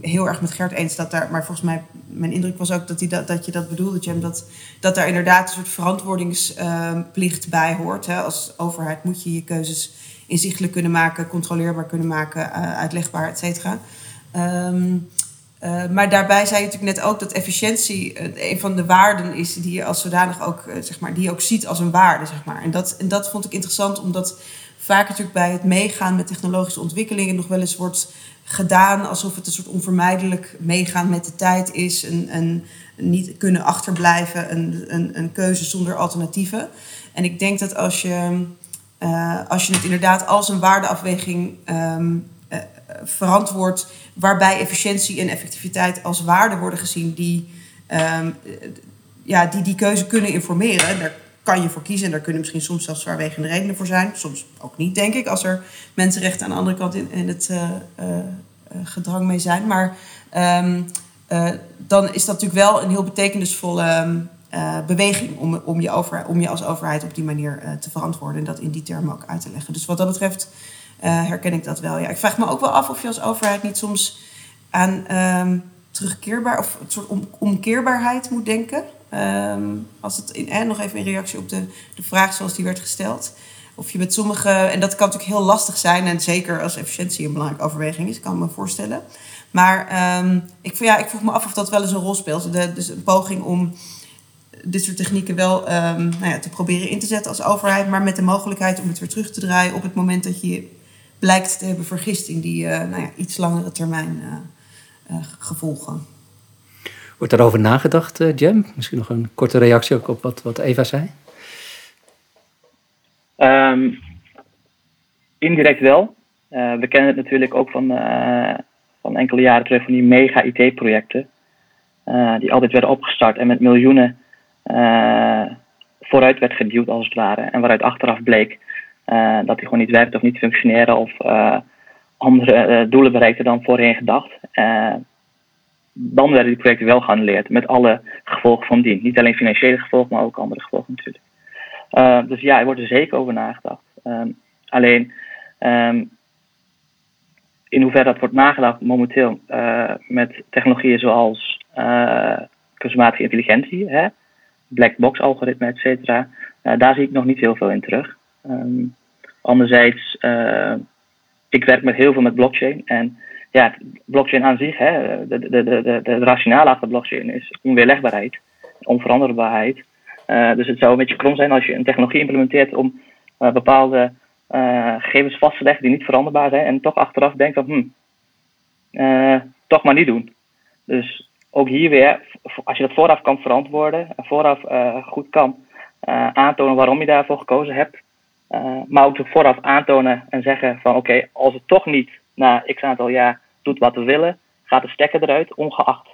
D: heel erg met Gert eens dat daar, maar volgens mij mijn indruk was ook dat, hij dat, dat je dat bedoelde, Jim. Dat, dat daar inderdaad een soort verantwoordingsplicht bij hoort. Hè. Als overheid moet je je keuzes inzichtelijk kunnen maken, controleerbaar kunnen maken, uh, uitlegbaar, et cetera. Um, uh, maar daarbij zei je natuurlijk net ook dat efficiëntie uh, een van de waarden is die je als zodanig ook, zeg maar, die je ook ziet als een waarde. Zeg maar. en, dat, en dat vond ik interessant, omdat vaak natuurlijk bij het meegaan met technologische ontwikkelingen nog wel eens wordt gedaan alsof het een soort onvermijdelijk meegaan met de tijd is. Een, een niet kunnen achterblijven, een, een, een keuze zonder alternatieven. En ik denk dat als je, uh, als je het inderdaad als een waardeafweging um, verantwoordt, waarbij efficiëntie en effectiviteit als waarden worden gezien die um, ja, die, die keuze kunnen informeren. Kan je voor kiezen en daar kunnen misschien soms zelfs zwaarwegende redenen voor zijn. Soms ook niet, denk ik, als er mensenrechten aan de andere kant in, in het uh, uh, gedrang mee zijn. Maar uh, dan is dat natuurlijk wel een heel betekenisvolle uh, beweging om, om, je over, om je als overheid op die manier te verantwoorden en dat in die termen ook uit te leggen. Dus wat dat betreft herken ik dat wel. Ja, ik vraag me ook wel af of je als overheid niet soms aan um, terugkeerbaar of een soort om, omkeerbaarheid moet denken. Um, als het in, en nog even in reactie op de, de vraag zoals die werd gesteld. Of je met sommige, en dat kan natuurlijk heel lastig zijn, en zeker als efficiëntie een belangrijke overweging is, kan ik me voorstellen. Maar um, ik, ja, ik vroeg me af of dat wel eens een rol speelt. Dus een poging om dit soort technieken wel um, nou ja, te proberen in te zetten als overheid, maar met de mogelijkheid om het weer terug te draaien op het moment dat je blijkt te hebben vergist in die uh, nou ja, iets langere termijn uh, gevolgen.
A: Wordt daarover nagedacht, uh, Jem? Misschien nog een korte reactie ook op wat, wat Eva zei?
E: Um, indirect wel. Uh, we kennen het natuurlijk ook van, uh, van enkele jaren terug van die mega IT-projecten. die altijd werden opgestart en met miljoenen vooruit werd geduwd als het ware. En waaruit achteraf bleek dat die gewoon niet werkte of niet functioneren of andere doelen bereikte dan voorheen gedacht dan werden die projecten wel geannuleerd. Met alle gevolgen van dien. Niet alleen financiële gevolgen, maar ook andere gevolgen natuurlijk. Uh, dus ja, er wordt er zeker over nagedacht. Um, alleen um, in hoeverre dat wordt nagedacht momenteel uh, met technologieën zoals uh, kunstmatige intelligentie, hè, black box algoritme, et cetera, daar zie ik nog niet heel veel in terug. Um, anderzijds ik werk met heel veel met blockchain. En ja, blockchain aan zich, hè, de, de, de, de, de rationale achter blockchain is onweerlegbaarheid, onveranderbaarheid. Uh, dus het zou een beetje krom zijn als je een technologie implementeert om uh, bepaalde uh, gegevens vast te leggen die niet veranderbaar zijn en toch achteraf denkt van, hm, toch maar niet doen. Dus ook hier weer, als je dat vooraf kan verantwoorden en vooraf goed kan aantonen waarom je daarvoor gekozen hebt, maar ook vooraf aantonen en zeggen van oké, als het toch niet na x aantal jaar doet wat we willen, gaat de stekker eruit, ongeacht,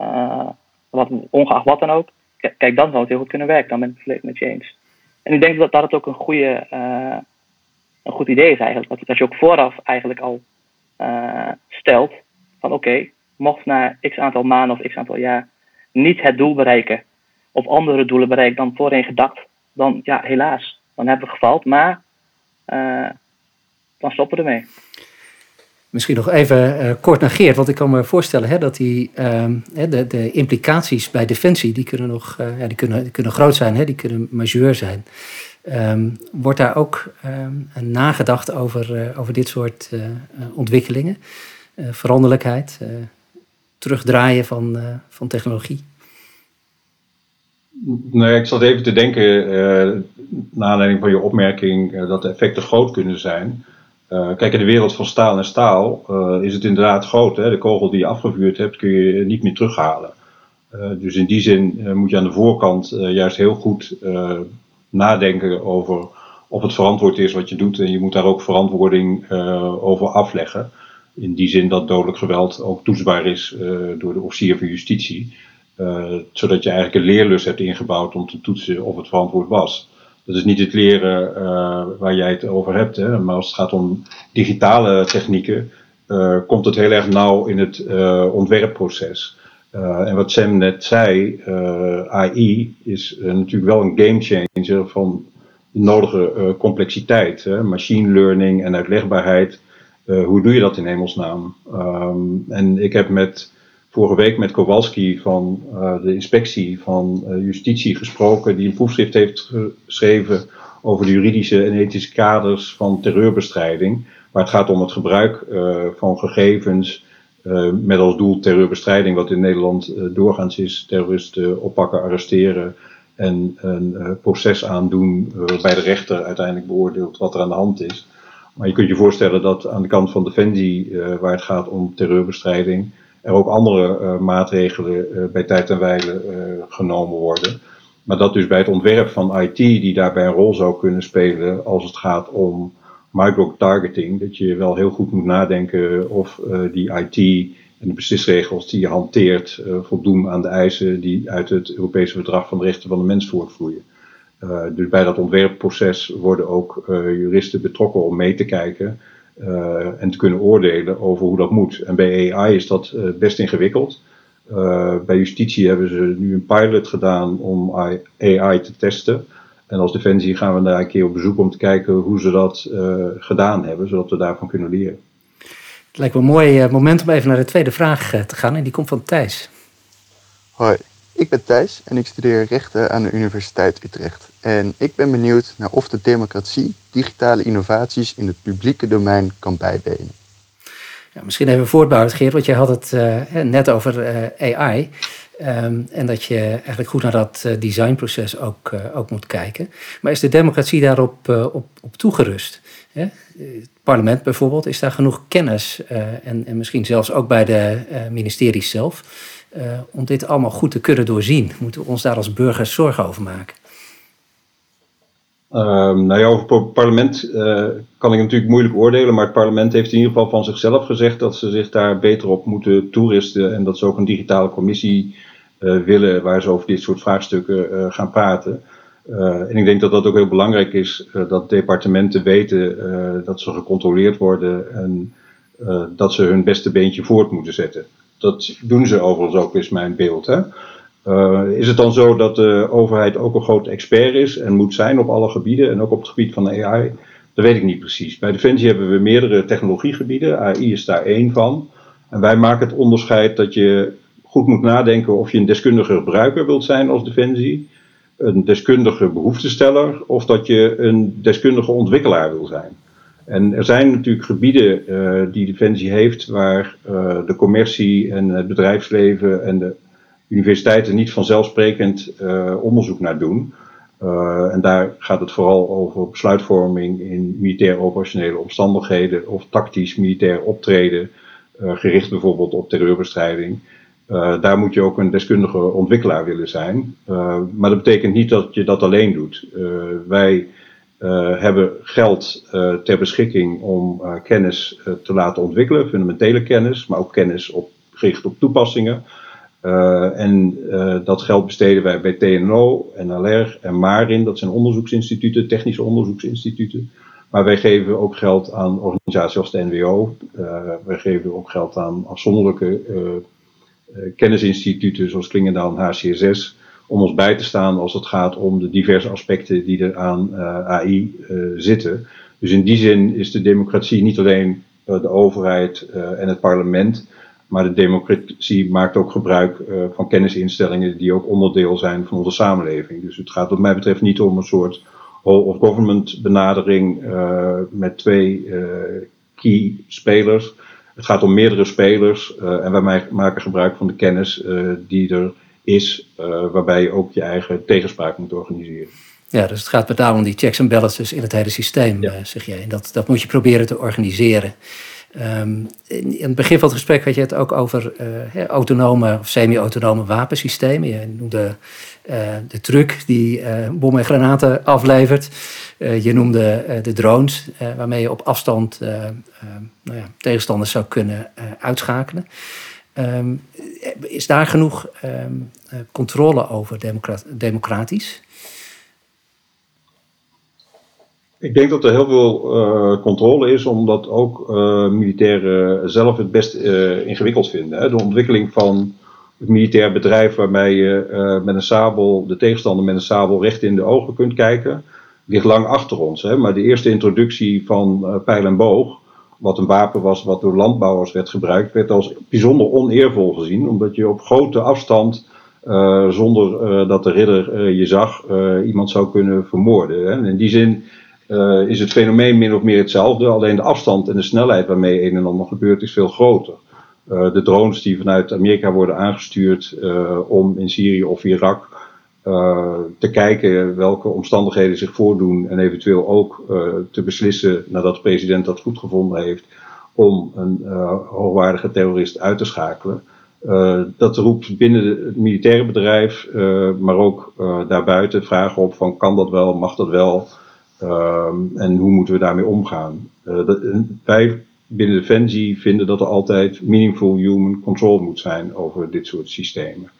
E: uh, wat, ongeacht wat dan ook. Kijk, dan zou het heel goed kunnen werken. Dan ben ik het met je. En ik denk dat, dat het ook een, goede, uh, een goed idee is eigenlijk. Dat, je ook vooraf eigenlijk al uh, stelt van oké, mocht na x aantal maanden of x aantal jaar niet het doel bereiken of andere doelen bereiken dan voorheen gedacht, dan ja, helaas, dan hebben we gefaald. Maar dan stoppen we ermee.
A: Misschien nog even uh, kort naar Geert, want ik kan me voorstellen hè, dat die, uh, de, de, implicaties bij defensie, die kunnen nog uh, ja, die kunnen, kunnen groot zijn, hè, die kunnen majeur zijn. Um, wordt daar ook um, nagedacht over, uh, over dit soort ontwikkelingen? veranderlijkheid, terugdraaien van, van technologie?
C: Nee, ik zat even te denken, naar aanleiding van je opmerking, dat de effecten groot kunnen zijn. Uh, kijk, in de wereld van staal en staal uh, is het inderdaad groot. Hè? De kogel die je afgevuurd hebt kun je niet meer terughalen. Uh, dus in die zin moet je aan de voorkant juist heel goed nadenken over of het verantwoord is wat je doet. En je moet daar ook verantwoording over afleggen. In die zin dat dodelijk geweld ook toetsbaar is door de officier van justitie. zodat je eigenlijk een leerlus hebt ingebouwd om te toetsen of het verantwoord was. Dat is niet het leren uh, waar jij het over hebt, hè, maar als het gaat om digitale technieken, uh, komt het heel erg nauw in het uh, ontwerpproces. en wat Sam net zei, AI is natuurlijk wel een gamechanger van de nodige complexiteit. Hè, machine learning en uitlegbaarheid. hoe doe je dat in hemelsnaam? Um, en ik heb met vorige week met Kowalski van uh, de inspectie van uh, justitie gesproken, die een proefschrift heeft geschreven over de juridische en ethische kaders van terreurbestrijding, waar het gaat om het gebruik uh, van gegevens met als doel terreurbestrijding, wat in Nederland doorgaans is, terroristen oppakken, arresteren en een proces aandoen waarbij de rechter uiteindelijk beoordeelt wat er aan de hand is. Maar je kunt je voorstellen dat aan de kant van Defensie, waar het gaat om terreurbestrijding, er ook andere uh, maatregelen uh, bij tijd en wijle uh, genomen worden. Maar dat dus bij het ontwerp van IT, die daarbij een rol zou kunnen spelen als het gaat om micro-targeting, dat je wel heel goed moet nadenken of die IT en de beslisregels die je hanteert voldoen aan de eisen die uit het Europese Verdrag van de Rechten van de Mens voortvloeien. dus bij dat ontwerpproces worden ook juristen betrokken om mee te kijken uh, en te kunnen oordelen over hoe dat moet. En bij AI is dat uh, best ingewikkeld. Uh, bij justitie hebben ze nu een pilot gedaan om AI te testen. En als Defensie gaan we daar een keer op bezoek om te kijken hoe ze dat gedaan hebben, zodat we daarvan kunnen leren.
A: Het lijkt me een mooi moment om even naar de tweede vraag te gaan. En die komt van Thijs.
G: Hoi, ik ben Thijs en ik studeer rechten aan de Universiteit Utrecht. En ik ben benieuwd naar of de democratie digitale innovaties in het publieke domein kan bijbenen.
A: Ja, misschien even voortbouwen, Geert, want jij had het uh, net over uh, AI. Um, en dat je eigenlijk goed naar dat uh, designproces ook, ook moet kijken. Maar is de democratie daarop op, op toegerust? Het parlement bijvoorbeeld, is daar genoeg kennis en, en misschien zelfs ook bij de ministeries zelf om dit allemaal goed te kunnen doorzien? Moeten we ons daar als burgers zorgen over maken?
C: Um, nou ja, over het parlement uh, kan ik natuurlijk moeilijk oordelen, maar het parlement heeft in ieder geval van zichzelf gezegd dat ze zich daar beter op moeten toeristen en dat ze ook een digitale commissie uh, willen waar ze over dit soort vraagstukken uh, gaan praten. en ik denk dat dat ook heel belangrijk is, dat departementen weten dat ze gecontroleerd worden en dat ze hun beste beentje voort moeten zetten. Dat doen ze overigens ook, is mijn beeld. Hè? Uh, is het dan zo dat de overheid ook een groot expert is en moet zijn op alle gebieden en ook op het gebied van de AI? Dat weet ik niet precies. Bij Defensie hebben we meerdere technologiegebieden. AI is daar één van. En wij maken het onderscheid dat je goed moet nadenken of je een deskundige gebruiker wilt zijn als Defensie, een deskundige behoeftesteller of dat je een deskundige ontwikkelaar wil zijn. En er zijn natuurlijk gebieden die Defensie heeft waar de commercie en het bedrijfsleven en de universiteiten niet vanzelfsprekend onderzoek naar doen. en daar gaat het vooral over besluitvorming in militair operationele omstandigheden of tactisch militair optreden, gericht bijvoorbeeld op terreurbestrijding. Uh, daar moet je ook een deskundige ontwikkelaar willen zijn. Uh, maar dat betekent niet dat je dat alleen doet. Wij hebben geld ter beschikking om kennis te laten ontwikkelen, fundamentele kennis, maar ook kennis op, gericht op toepassingen. en dat geld besteden wij bij TNO, NLR en MARIN, dat zijn onderzoeksinstituten, technische onderzoeksinstituten. Maar wij geven ook geld aan organisaties als de NWO. wij geven ook geld aan afzonderlijke eh, kennisinstituten zoals Klingendaal en HCSS om ons bij te staan als het gaat om de diverse aspecten die er aan uh, AI uh, zitten. Dus in die zin is de democratie niet alleen uh, de overheid en het parlement, maar de democratie maakt ook gebruik van kennisinstellingen die ook onderdeel zijn van onze samenleving. Dus het gaat wat mij betreft niet om een soort whole of government benadering met twee key spelers. Het gaat om meerdere spelers en wij maken gebruik van de kennis die er is, uh, waarbij je ook je eigen tegenspraak moet organiseren.
A: Ja, dus het gaat met name om die checks en balances in het hele systeem, ja. zeg jij. En dat, dat moet je proberen te organiseren. Um, in, in, het begin van het gesprek had je het ook over uh, autonome of semi-autonome wapensystemen. Je noemde uh, de truck die uh, bommen en granaten aflevert. je noemde de drones waarmee je op afstand nou ja, tegenstanders zou kunnen uitschakelen. Um, is daar genoeg um, controle over democratisch?
C: Ik denk dat er heel veel uh, controle is, omdat ook uh, militairen zelf het best ingewikkeld vinden. Hè. De ontwikkeling van het militair bedrijf waarbij je met een sabel de tegenstander met een sabel recht in de ogen kunt kijken, ligt lang achter ons. Hè. Maar de eerste introductie van pijl en boog, wat een wapen was wat door landbouwers werd gebruikt, werd als bijzonder oneervol gezien, omdat je op grote afstand zonder dat de ridder je zag, iemand zou kunnen vermoorden. Hè. In die zin is het fenomeen min of meer hetzelfde. Alleen de afstand en de snelheid waarmee een en ander gebeurt is veel groter. De drones die vanuit Amerika worden aangestuurd om in Syrië of Irak te kijken welke omstandigheden zich voordoen en eventueel ook te beslissen nadat de president dat goed gevonden heeft om een hoogwaardige terrorist uit te schakelen. dat roept binnen het militaire bedrijf, maar ook daarbuiten vragen op van kan dat wel, mag dat wel, en hoe moeten we daarmee omgaan? Dat, wij binnen Defensie vinden dat er altijd meaningful human control moet zijn over dit soort systemen.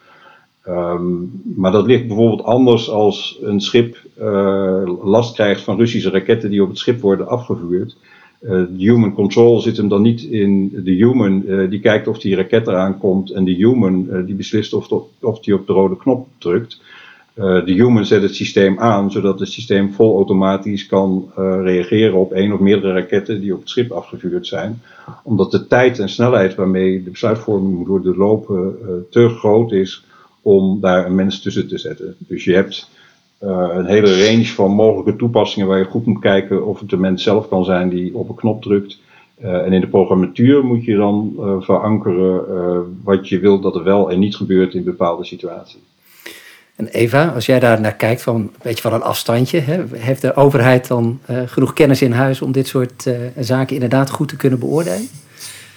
C: Um, maar dat ligt bijvoorbeeld anders als een schip uh, last krijgt van Russische raketten die op het schip worden afgevuurd. Uh, human control zit hem dan niet in de human uh, die kijkt of die raket eraan komt en de human die beslist of, of die op de rode knop drukt. De human zet het systeem aan, zodat het systeem vol automatisch kan reageren op één of meerdere raketten die op het schip afgevuurd zijn. Omdat de tijd en snelheid waarmee de besluitvorming moet worden lopen te groot is om daar een mens tussen te zetten. Dus je hebt een hele range van mogelijke toepassingen waar je goed moet kijken of het de mens zelf kan zijn die op een knop drukt. en in de programmatuur moet je dan verankeren wat je wilt dat er wel en niet gebeurt in bepaalde situaties.
A: En Eva, als jij daar naar kijkt van een beetje van een afstandje, hè, heeft de overheid dan genoeg kennis in huis om dit soort zaken inderdaad goed te kunnen beoordelen?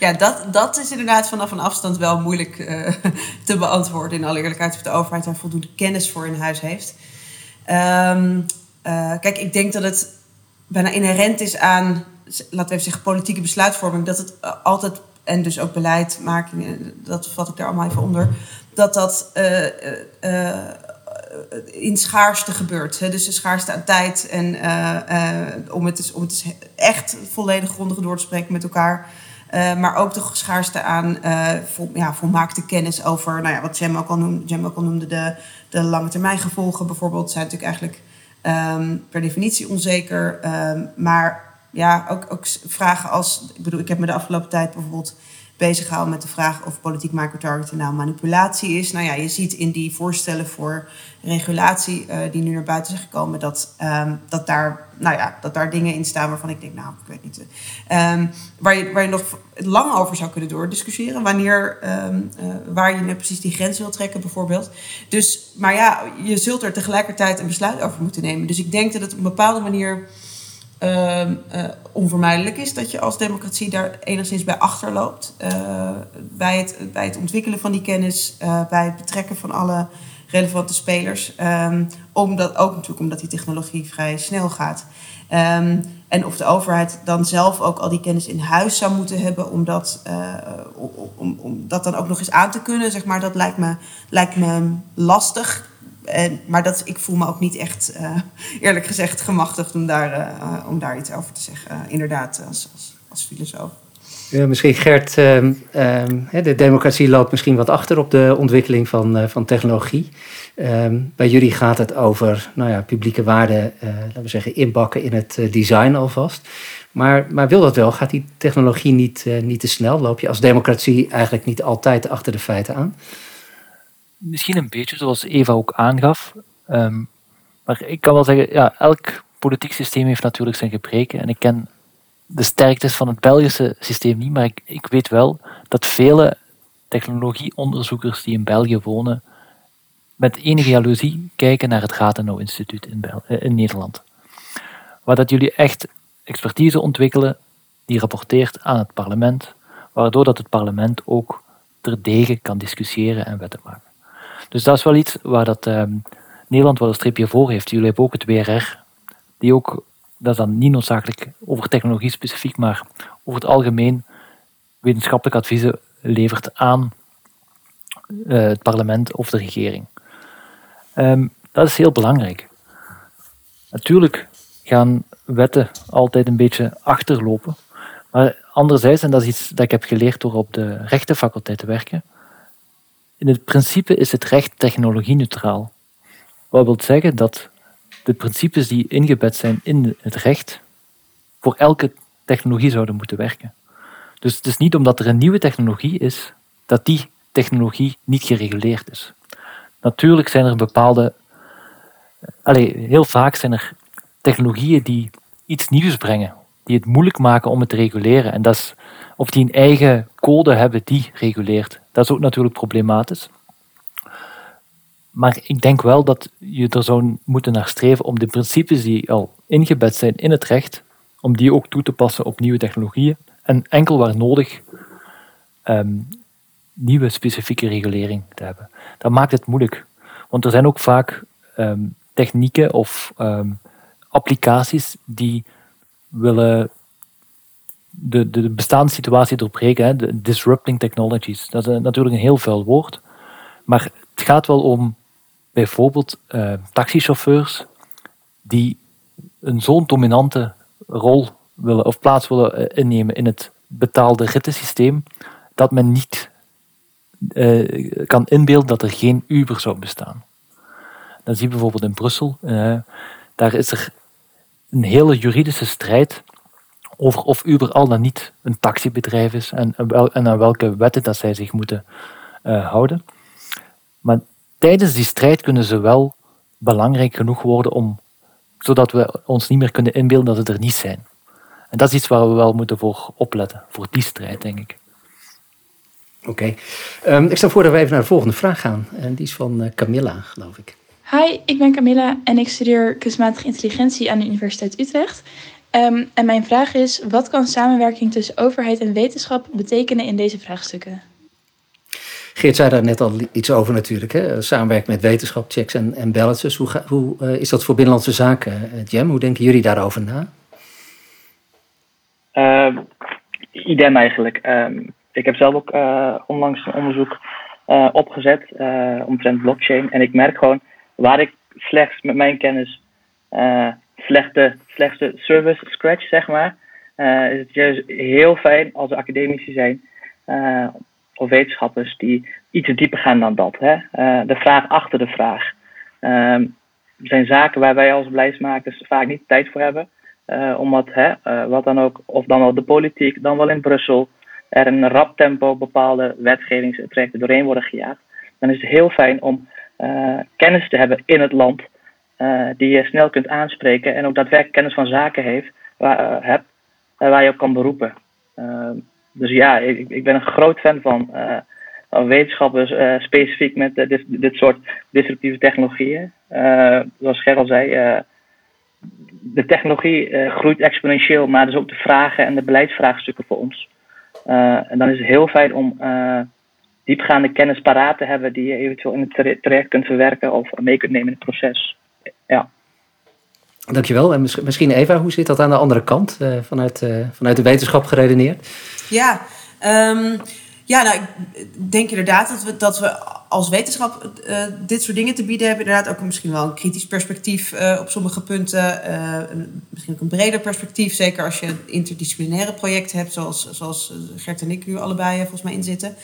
D: Ja, dat, dat is inderdaad vanaf een afstand wel moeilijk uh, <laughs> te beantwoorden. In alle eerlijkheid of de overheid daar voldoende kennis voor in huis heeft. Um, kijk, ik denk dat het bijna inherent is aan, laten we even zeggen, politieke besluitvorming. Dat het altijd, en dus ook beleidmaking, dat vat ik daar allemaal even onder. Dat dat eh, in schaarste gebeurt. Hè? Dus de schaarste aan tijd en uh, uh, om, het, om het echt volledig grondig door te spreken met elkaar. Maar ook de schaarste aan vol, ja, volmaakte kennis over nou ja, wat Jem ook al noemde, Jem ook al noemde de, de lange termijn gevolgen bijvoorbeeld, zijn natuurlijk eigenlijk um, per definitie onzeker. Um, maar ja, ook, ook vragen als, ik bedoel, ik heb me de afgelopen tijd bijvoorbeeld bezighouden met de vraag of politiek microtargeting nou manipulatie is. Nou ja, je ziet in die voorstellen voor regulatie uh, die nu naar buiten zijn gekomen, dat, um, dat, daar, nou ja, dat daar dingen in staan waarvan ik denk, nou, ik weet niet. Um, waar, je, waar je nog lang over zou kunnen doordiscussiëren. Wanneer, um, uh, waar je net precies die grens wil trekken, bijvoorbeeld. Dus, maar ja, je zult er tegelijkertijd een besluit over moeten nemen. Dus ik denk dat het op een bepaalde manier uh, onvermijdelijk is dat je als democratie daar enigszins bij achterloopt. Uh, bij, het, bij het ontwikkelen van die kennis, uh, bij het betrekken van alle relevante spelers. Um, omdat, ook natuurlijk omdat die technologie vrij snel gaat. Um, en of de overheid dan zelf ook al die kennis in huis zou moeten hebben om dat, om, om dat dan ook nog eens aan te kunnen, zeg maar, dat lijkt me, lijkt me lastig. Maar dat, ik voel me ook niet echt, uh, eerlijk gezegd, gemachtigd om daar, uh, om daar iets over te zeggen. Uh, inderdaad, als, als, filosoof.
A: Misschien Gert, uh, de democratie loopt misschien wat achter op de ontwikkeling van, van technologie. Ehm, bij jullie gaat het over nou ja, publieke waarden, laten we zeggen, inbakken in het design alvast. Maar, maar wil dat wel? Gaat die technologie niet, niet te snel? Loop je als democratie eigenlijk niet altijd achter de feiten aan?
B: Misschien een beetje zoals Eva ook aangaf. Um, maar ik kan wel zeggen, ja, elk politiek systeem heeft natuurlijk zijn gebreken. En ik ken de sterktes van het Belgische systeem niet, maar ik, ik weet wel dat vele technologieonderzoekers die in België wonen, met enige jaloezie kijken naar het Rathenau Instituut in, in Nederland. Waar dat jullie echt expertise ontwikkelen die rapporteert aan het parlement, waardoor dat het parlement ook terdege kan discussiëren en wetten maken. Dus dat is wel iets waar dat, um, Nederland wel een streepje voor heeft. Jullie hebben ook het WRR, die ook, dat is dan niet noodzakelijk over technologie specifiek, maar over het algemeen wetenschappelijk adviezen levert aan uh, het parlement of de regering. Um, dat is heel belangrijk. Natuurlijk gaan wetten altijd een beetje achterlopen. Maar anderzijds, en dat is iets dat ik heb geleerd door op de rechtenfaculteit te werken, in het principe is het recht technologie-neutraal. Wat wil zeggen dat de principes die ingebed zijn in het recht voor elke technologie zouden moeten werken. Dus het is niet omdat er een nieuwe technologie is, dat die technologie niet gereguleerd is. Natuurlijk zijn er bepaalde. Allez, heel vaak zijn er technologieën die iets nieuws brengen, die het moeilijk maken om het te reguleren. En dat is of die een eigen code hebben die reguleert. Dat is ook natuurlijk problematisch. Maar ik denk wel dat je er zou moeten naar streven om de principes die al ingebed zijn in het recht, om die ook toe te passen op nieuwe technologieën. En enkel waar nodig um, nieuwe specifieke regulering te hebben. Dat maakt het moeilijk. Want er zijn ook vaak um, technieken of um, applicaties die willen de, de, bestaande situatie doorbreken. De disrupting technologies. Dat is natuurlijk een heel vuil woord. Maar het gaat wel om bijvoorbeeld uh, taxichauffeurs die een zo'n dominante rol willen of plaats willen eh, innemen in het betaalde rittensysteem, dat men niet kan inbeelden dat er geen Uber zou bestaan. Dan zie je bijvoorbeeld in Brussel, daar is er een hele juridische strijd over of Uber al dan niet een taxibedrijf is en, en aan welke wetten dat zij zich moeten uh, houden. Maar tijdens die strijd kunnen ze wel belangrijk genoeg worden om, zodat we ons niet meer kunnen inbeelden dat ze er niet zijn. En dat is iets waar we wel moeten voor opletten, voor die strijd, denk ik.
A: Oké. Um, ik stel voor dat we even naar de volgende vraag gaan. En die is van uh, Camilla, geloof ik.
H: Hi, ik ben Camilla en ik studeer kunstmatige intelligentie aan de Universiteit Utrecht. Um, en mijn vraag is: wat kan samenwerking tussen overheid en wetenschap betekenen in deze vraagstukken?
A: Geert zei daar net al iets over natuurlijk. Hè? Samenwerking met wetenschap, checks en, en balances. Hoe, ga, hoe uh, is dat voor Binnenlandse Zaken, uh, Jem? Hoe denken jullie daarover na?
E: Uh, idem eigenlijk. Um, ik heb zelf ook uh, onlangs een onderzoek opgezet omtrent blockchain. En ik merk gewoon waar ik slechts met mijn kennis slechte, slechte service scratch, zeg maar. Uh, is het juist heel fijn als er academici zijn uh, of wetenschappers die iets dieper gaan dan dat. Hè? Uh, de vraag achter de vraag. er zijn zaken waar wij als beleidsmakers vaak niet tijd voor hebben. omdat, hè, wat dan ook, of dan wel de politiek, dan wel in Brussel, er in een rap tempo bepaalde wetgevingstrajecten doorheen worden gejaagd, dan is het heel fijn om kennis te hebben in het land die je snel kunt aanspreken en ook daadwerkelijk kennis van zaken heeft, waar, hebt, waar je op kan beroepen. dus ja, ik, ik ben een groot fan van wetenschappers specifiek met dit, dit soort disruptieve technologieën. Uh, zoals Gerald zei, de technologie groeit exponentieel, maar dus ook de vragen en de beleidsvraagstukken voor ons. en dan is het heel fijn om diepgaande kennis paraat te hebben die je eventueel in het traject kunt verwerken of mee kunt nemen in het proces. Ja.
A: Dankjewel. En misschien Eva, hoe zit dat aan de andere kant, vanuit, vanuit de wetenschap geredeneerd?
D: Ja, um, ja, nou, ik denk inderdaad dat we, dat we als wetenschap uh, dit soort dingen te bieden hebben. Inderdaad ook misschien wel een kritisch perspectief uh, op sommige punten. Uh, misschien ook een breder perspectief. Zeker als je interdisciplinaire projecten hebt, zoals, zoals Gert en ik nu allebei volgens mij inzitten.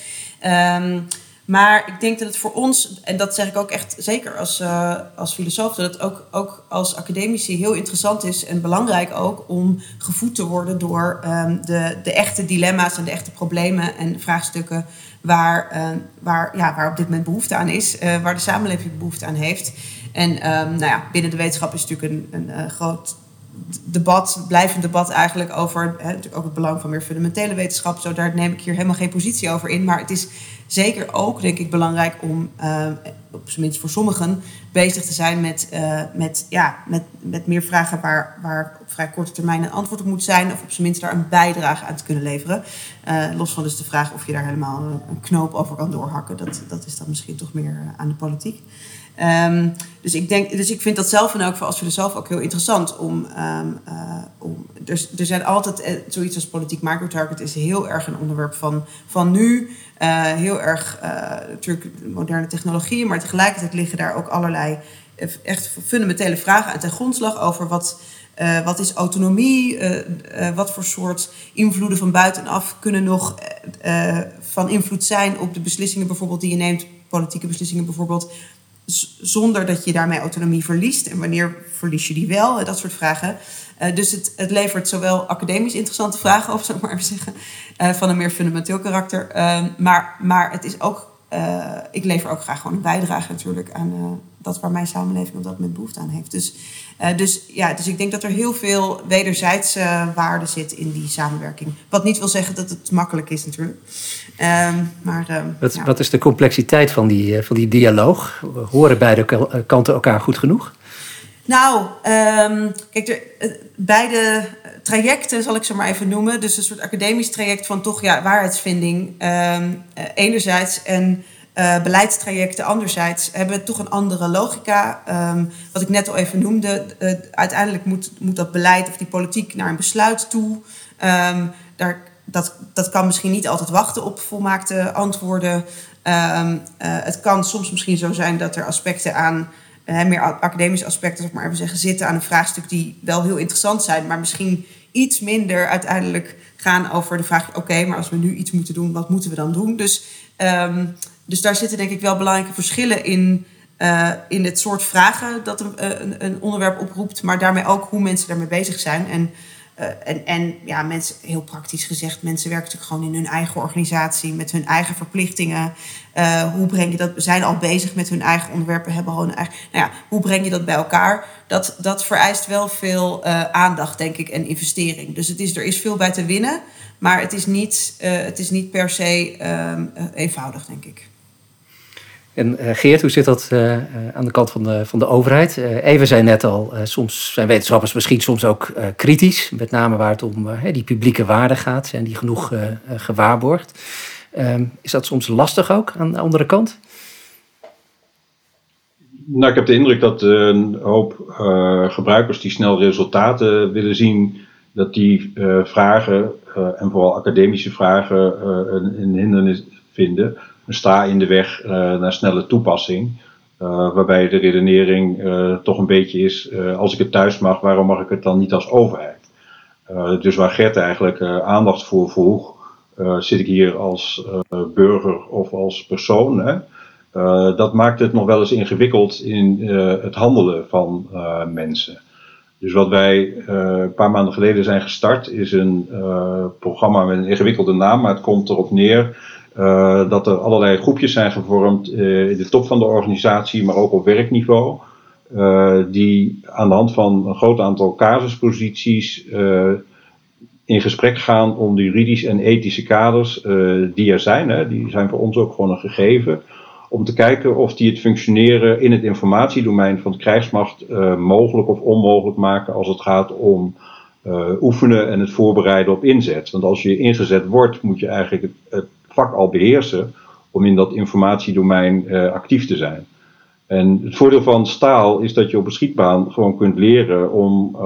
D: Um, maar ik denk dat het voor ons, en dat zeg ik ook echt zeker als, uh, als filosoof, dat het ook, ook als academici heel interessant is en belangrijk ook om gevoed te worden door um, de, de echte dilemma's en de echte problemen en vraagstukken waar, uh, waar, ja, waar op dit moment behoefte aan is, uh, waar de samenleving behoefte aan heeft. En um, nou ja, binnen de wetenschap is natuurlijk een, een groot debat, blijvend debat eigenlijk over hè, ook het belang van meer fundamentele wetenschap. Zo, daar neem ik hier helemaal geen positie over in. Maar het is zeker ook, denk ik, belangrijk om, uh, op zijn minst voor sommigen, bezig te zijn met, uh, met, ja, met, met meer vragen waar, waar op vrij korte termijn een antwoord op moet zijn. Of op zijn minst daar een bijdrage aan te kunnen leveren. Uh, los van dus de vraag of je daar helemaal een knoop over kan doorhakken. Dat, dat is dan misschien toch meer aan de politiek. Um, dus, ik denk, dus ik vind dat zelf en ook voor als filosoof ook heel interessant om. Um, uh, om er, er zijn altijd uh, zoiets als politiek microtarget is heel erg een onderwerp van, van nu. Uh, heel erg natuurlijk moderne technologieën, maar tegelijkertijd liggen daar ook allerlei echt fundamentele vragen aan ten grondslag over wat. Wat is autonomie? Wat voor soort invloeden van buitenaf kunnen nog van invloed zijn op de beslissingen bijvoorbeeld die je neemt, politieke beslissingen bijvoorbeeld, zonder dat je daarmee autonomie verliest. En wanneer verlies je die wel? Dat soort vragen. Uh, dus het, het levert zowel academisch interessante vragen op, zou ik maar even zeggen, uh, van een meer fundamenteel karakter. Uh, maar, maar het is ook, eh, ik lever ook graag gewoon een bijdrage natuurlijk aan dat waar mijn samenleving op dat moment behoefte aan heeft. Dus, dus, ja, dus ik denk dat er heel veel wederzijdse waarde zit in die samenwerking. Wat niet wil zeggen dat het makkelijk is natuurlijk. Um, maar, um,
A: wat,
D: ja.
A: wat, is de complexiteit van die, van die dialoog? Horen beide kanten elkaar goed genoeg?
D: Nou, um, kijk, er, beide trajecten zal ik ze maar even noemen. Dus een soort academisch traject van toch ja, waarheidsvinding enerzijds en uh, beleidstrajecten anderzijds hebben toch een andere logica. wat ik net al even noemde, uh, uiteindelijk moet, moet dat beleid of die politiek naar een besluit toe. daar dat, dat kan misschien niet altijd wachten op volmaakte antwoorden. Um, uh, het kan soms misschien zo zijn dat er aspecten aan, uh, meer academische aspecten, zeg maar even zeggen, zitten aan een vraagstuk die wel heel interessant zijn, maar misschien iets minder uiteindelijk gaan over de vraag: oké, maar als we nu iets moeten doen, wat moeten we dan doen? Dus, um, dus daar zitten denk ik wel belangrijke verschillen in. Uh, in het soort vragen dat een, een, een onderwerp oproept, maar daarmee ook hoe mensen daarmee bezig zijn. En uh, en, en ja, mensen, heel praktisch gezegd, mensen werken natuurlijk gewoon in hun eigen organisatie met hun eigen verplichtingen. Uh, hoe breng je dat? Zijn al bezig met hun eigen onderwerpen, hebben gewoon eigen. Nou ja, hoe breng je dat bij elkaar? Dat, dat vereist wel veel uh, aandacht, denk ik, en investering. Dus het is, er is veel bij te winnen, maar het is niet, het is niet per se um, eenvoudig, denk ik.
A: En uh, Geert, hoe zit dat uh, aan de kant van de, van de overheid? Even zei net al, soms zijn wetenschappers misschien soms ook kritisch. Met name waar het om die publieke waarde gaat. Zijn die genoeg gewaarborgd? Ehm, is dat soms lastig ook aan de andere kant?
C: Nou, ik heb de indruk dat een hoop gebruikers die snel resultaten willen zien... dat die vragen, en vooral academische vragen, een hindernis vinden sta in de weg uh, naar snelle toepassing. Uh, waarbij de redenering uh, toch een beetje is: als ik het thuis mag, waarom mag ik het dan niet als overheid? dus waar Gert eigenlijk aandacht voor vroeg, zit ik hier als burger of als persoon? Hè? dat maakt het nog wel eens ingewikkeld in het handelen van mensen. Dus wat wij een paar maanden geleden zijn gestart, is een programma met een ingewikkelde naam, maar het komt erop neer dat er allerlei groepjes zijn gevormd in de top van de organisatie, maar ook op werkniveau. die aan de hand van een groot aantal casusposities in gesprek gaan om de juridische en ethische kaders die er zijn. Hè, die zijn voor ons ook gewoon een gegeven. Om te kijken of die het functioneren in het informatiedomein van de krijgsmacht mogelijk of onmogelijk maken als het gaat om oefenen en het voorbereiden op inzet. Want als je ingezet wordt, moet je eigenlijk het vak al beheersen om in dat informatiedomein actief te zijn. En het voordeel van staal is dat je op een schietbaan gewoon kunt leren om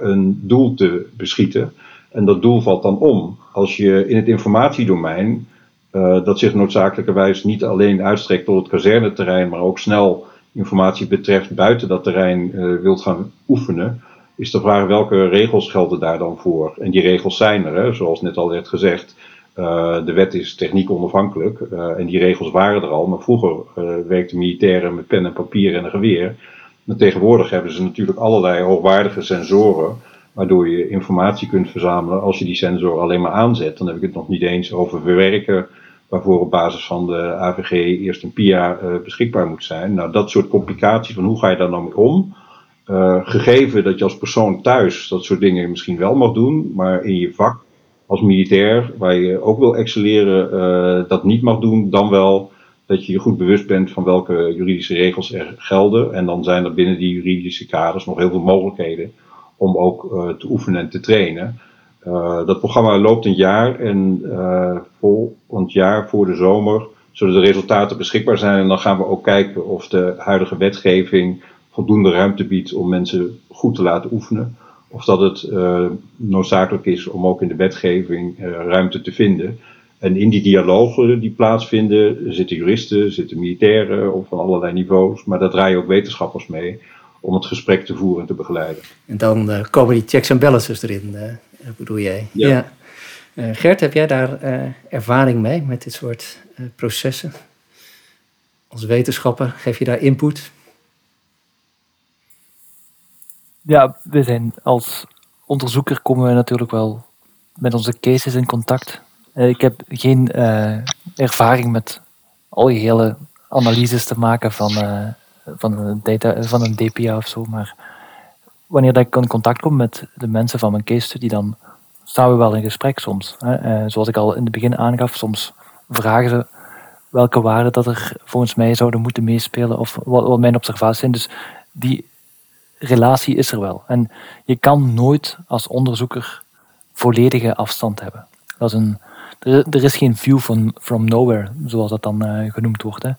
C: een doel te beschieten. En dat doel valt dan om. Als je in het informatiedomein, uh, dat zich noodzakelijkerwijs niet alleen uitstrekt tot het kazerneterrein, maar ook snel informatie betreft buiten dat terrein uh, wilt gaan oefenen, is de vraag welke regels gelden daar dan voor? En die regels zijn er, hè, zoals net al werd gezegd. Uh, de wet is techniek onafhankelijk en die regels waren er al, maar vroeger werkten militairen met pen en papier en een geweer. Maar tegenwoordig hebben ze natuurlijk allerlei hoogwaardige sensoren waardoor je informatie kunt verzamelen. Als je die sensor alleen maar aanzet, dan heb ik het nog niet eens over verwerken, waarvoor op basis van de AVG eerst een PIA beschikbaar moet zijn. Nou, dat soort complicaties van hoe ga je daar nou mee om? Gegeven dat je als persoon thuis dat soort dingen misschien wel mag doen, maar in je vak als militair, waar je ook wil excelleren, uh, dat niet mag doen, dan wel dat je je goed bewust bent van welke juridische regels er gelden. En dan zijn er binnen die juridische kaders nog heel veel mogelijkheden om ook uh, te oefenen en te trainen. Uh, dat programma loopt een jaar en volgend jaar voor de zomer zullen de resultaten beschikbaar zijn. En dan gaan we ook kijken of de huidige wetgeving voldoende ruimte biedt om mensen goed te laten oefenen. Of dat het noodzakelijk is om ook in de wetgeving ruimte te vinden. En in die dialogen die plaatsvinden zitten juristen, zitten militairen van allerlei niveaus. Maar daar draaien ook wetenschappers mee om het gesprek te voeren en te begeleiden.
A: En dan uh, komen die checks en balances erin, uh, bedoel jij?
C: Ja. ja.
A: Uh, Gert, heb jij daar ervaring mee met dit soort processen? Als wetenschapper, geef je daar input?
B: Ja, we zijn als onderzoeker komen we natuurlijk wel met onze cases in contact. ik heb geen ervaring met algehele analyses te maken van van een, data, van een DPA of zo. Maar wanneer ik in contact kom met de mensen van mijn case study, dan staan we wel in gesprek soms. Hè. Eh, zoals ik al in het begin aangaf, soms vragen ze welke waarden dat er volgens mij zouden moeten meespelen of wat, wat mijn observaties zijn. Dus die relatie is er wel. En je kan nooit als onderzoeker volledige afstand hebben. Dat is een, er, is geen view from, from nowhere, zoals dat dan uh, genoemd wordt. Hè.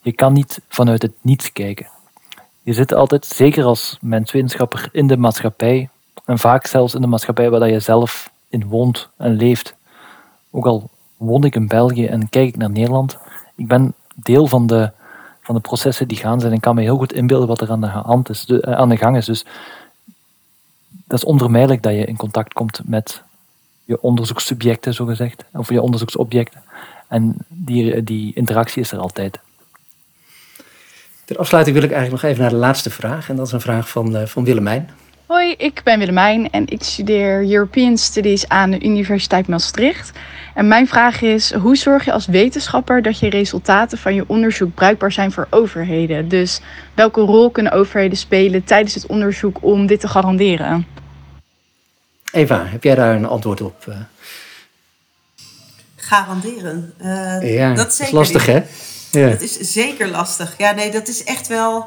B: Je kan niet vanuit het niets kijken. Je zit altijd, zeker als menswetenschapper, in de maatschappij. En vaak zelfs in de maatschappij waar je zelf in woont en leeft. Ook al woon ik in België en kijk ik naar Nederland. Ik ben deel van de, van de processen die gaan zijn en kan me heel goed inbeelden wat er aan de, is, de, aan de gang is. Dus dat is onvermijdelijk dat je in contact komt met je onderzoekssubjecten, zogezegd, of je onderzoeksobjecten. En die, die interactie is er altijd.
A: Ter afsluiting wil ik eigenlijk nog even naar de laatste vraag. En dat is een vraag van, uh, van Willemijn.
I: Hoi, ik ben Willemijn en ik studeer European Studies aan de Universiteit Maastricht. En mijn vraag is, hoe zorg je als wetenschapper dat je resultaten van je onderzoek bruikbaar zijn voor overheden? Dus welke rol kunnen overheden spelen tijdens het onderzoek om dit te garanderen?
A: Eva, heb jij daar een antwoord op? Uh...
D: Garanderen? Uh,
A: ja, dat is lastig hè?
D: Ja. Dat is zeker lastig. Ja, nee, dat is echt wel.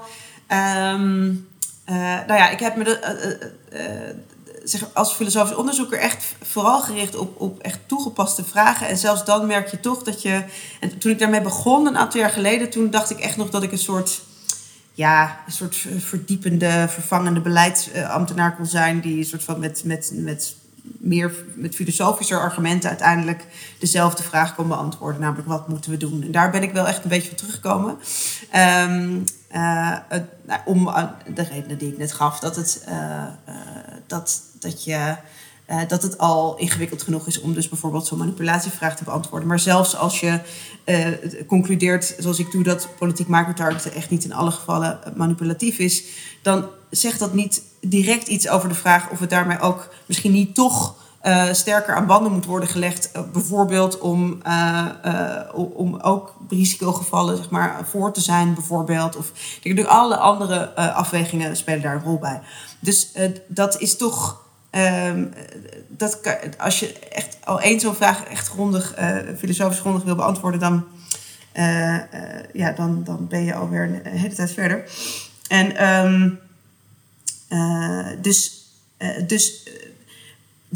D: Um, uh, nou ja, ik heb me de, uh, uh, zeg, als filosofisch onderzoeker echt vooral gericht op, op echt toegepaste vragen. En zelfs dan merk je toch dat je. En toen ik daarmee begon, een aantal jaar geleden, toen dacht ik echt nog dat ik een soort. Ja, een soort verdiepende, vervangende beleidsambtenaar kon zijn. Die soort van met, met, met meer met filosofische argumenten uiteindelijk dezelfde vraag kon beantwoorden. Namelijk, wat moeten we doen? En daar ben ik wel echt een beetje van teruggekomen. Um, uh, om uh, de redenen die ik net gaf. Dat, het, uh, dat, dat je dat het al ingewikkeld genoeg is om dus bijvoorbeeld zo'n manipulatievraag te beantwoorden. Maar zelfs als je concludeert, zoals ik doe, dat politiek microtargeten echt niet in alle gevallen manipulatief is, dan zegt dat niet direct iets over de vraag of het daarmee ook misschien niet toch uh, sterker aan banden moet worden gelegd. Uh, bijvoorbeeld om, uh, om ook risicogevallen zeg maar, voor te zijn, bijvoorbeeld. Of er alle andere afwegingen spelen daar een rol bij. Dus dat is toch. Ehm, dat als je echt al één zo'n vraag echt grondig, filosofisch grondig wil beantwoorden, dan, ja, dan, dan ben je alweer een hele tijd verder. En um, dus. dus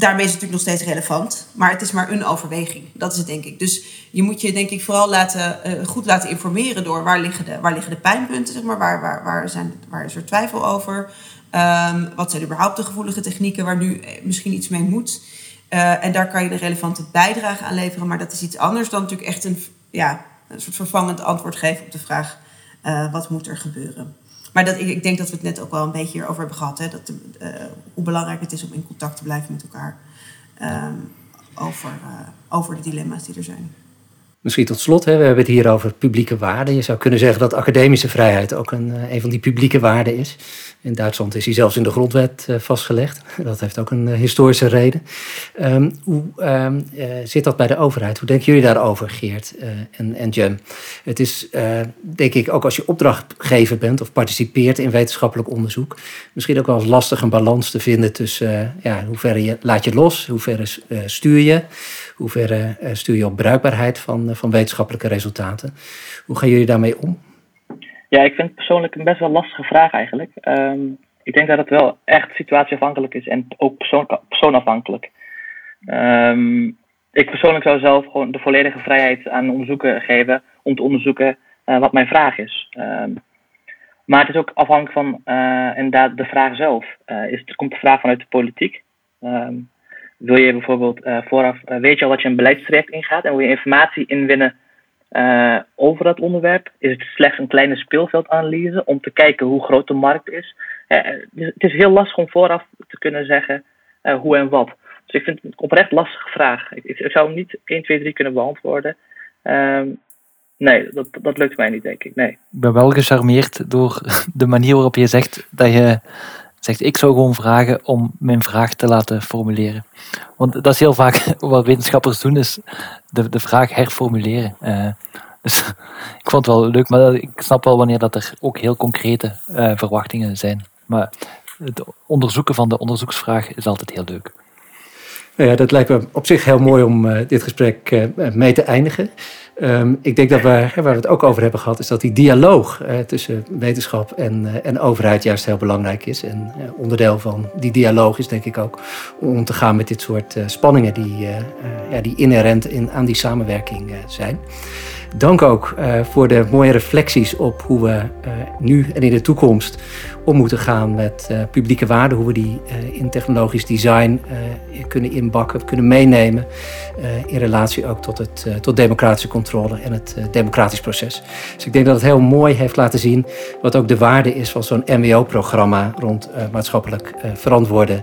D: daarmee is het natuurlijk nog steeds relevant. Maar het is maar een overweging. Dat is het, denk ik. Dus je moet je, denk ik, vooral laten, uh, goed laten informeren door waar liggen de, waar liggen de pijnpunten, zeg maar. Waar, waar, waar, zijn, waar is er twijfel over? Um, wat zijn überhaupt de gevoelige technieken waar nu eh, misschien iets mee moet? Uh, en daar kan je een relevante bijdrage aan leveren. Maar dat is iets anders dan natuurlijk echt een, ja, een soort vervangend antwoord geven op de vraag: wat moet er gebeuren? Maar dat, ik, ik, denk dat we het net ook wel een beetje hierover hebben gehad. Hè, dat, uh, hoe belangrijk het is om in contact te blijven met elkaar um, over, uh, over de dilemma's die er zijn.
A: Misschien tot slot, hè, we hebben het hier over publieke waarden. Je zou kunnen zeggen dat academische vrijheid ook een, eh, een van die publieke waarden is. In Duitsland is hij zelfs in de grondwet uh, vastgelegd. <laughs> Dat heeft ook een uh, historische reden. Um, hoe uh, zit dat bij de overheid? Hoe denken jullie daarover, Geert en, en Jem? Het is, denk ik, ook als je opdrachtgever bent of participeert in wetenschappelijk onderzoek, misschien ook wel eens lastig een balans te vinden tussen ja, in hoeverre je laat je los, hoe ver stuur je, hoe ver stuur je op bruikbaarheid van, van wetenschappelijke resultaten. Hoe gaan jullie daarmee om?
E: Ja, ik vind het persoonlijk een best wel lastige vraag eigenlijk. Um, ik denk dat het wel echt situatieafhankelijk is en ook persoon, persoonafhankelijk. Um, ik persoonlijk zou zelf gewoon de volledige vrijheid aan onderzoeken geven om te onderzoeken uh, wat mijn vraag is. Um, maar het is ook afhankelijk van inderdaad de vraag zelf. Uh, is, komt de vraag vanuit de politiek? Wil je bijvoorbeeld vooraf, weet je al dat je een beleidstraject ingaat en wil je informatie inwinnen uh, over dat onderwerp is het slechts een kleine speelveldanalyse om te kijken hoe groot de markt is. Uh, het is heel lastig om vooraf te kunnen zeggen hoe en wat. Dus ik vind het een oprecht lastige vraag. Ik, zou hem niet 1, 2, 3 kunnen beantwoorden. Um, nee, dat, dat lukt mij niet, denk ik. Nee. Ik
B: ben wel gecharmeerd door <laughs> de manier waarop je zegt dat je zegt, ik zou gewoon vragen om mijn vraag te laten formuleren. Want dat is heel vaak <laughs> wat wetenschappers doen, is de, de vraag herformuleren. Uh, dus <laughs> ik vond het wel leuk, maar ik snap wel wanneer dat er ook heel concrete uh, verwachtingen zijn. Maar het onderzoeken van de onderzoeksvraag is altijd heel leuk.
A: Nou ja, dat lijkt me op zich heel mooi om uh, dit gesprek mee te eindigen. Um, ik denk dat we, waar we het ook over hebben gehad, is dat die dialoog uh, tussen wetenschap en, uh, en overheid juist heel belangrijk is. En uh, onderdeel van die dialoog is denk ik ook om te gaan met dit soort spanningen die, ja, die inherent in, aan die samenwerking zijn. Dank ook voor de mooie reflecties op hoe we nu en in de toekomst om moeten gaan met uh, publieke waarden, hoe we die in technologisch design kunnen inbakken, kunnen meenemen in relatie ook tot, het, tot democratische controle en het democratisch proces. Dus ik denk dat het heel mooi heeft laten zien wat ook de waarde is van zo'n MWO-programma rond maatschappelijk verantwoorde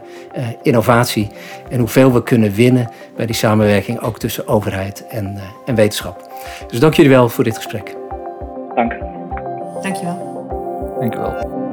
A: innovatie en hoeveel we kunnen winnen bij die samenwerking ook tussen overheid en, en wetenschap. Dus dank jullie wel voor dit gesprek.
E: Dank.
D: Dank je wel.
B: Dank je wel.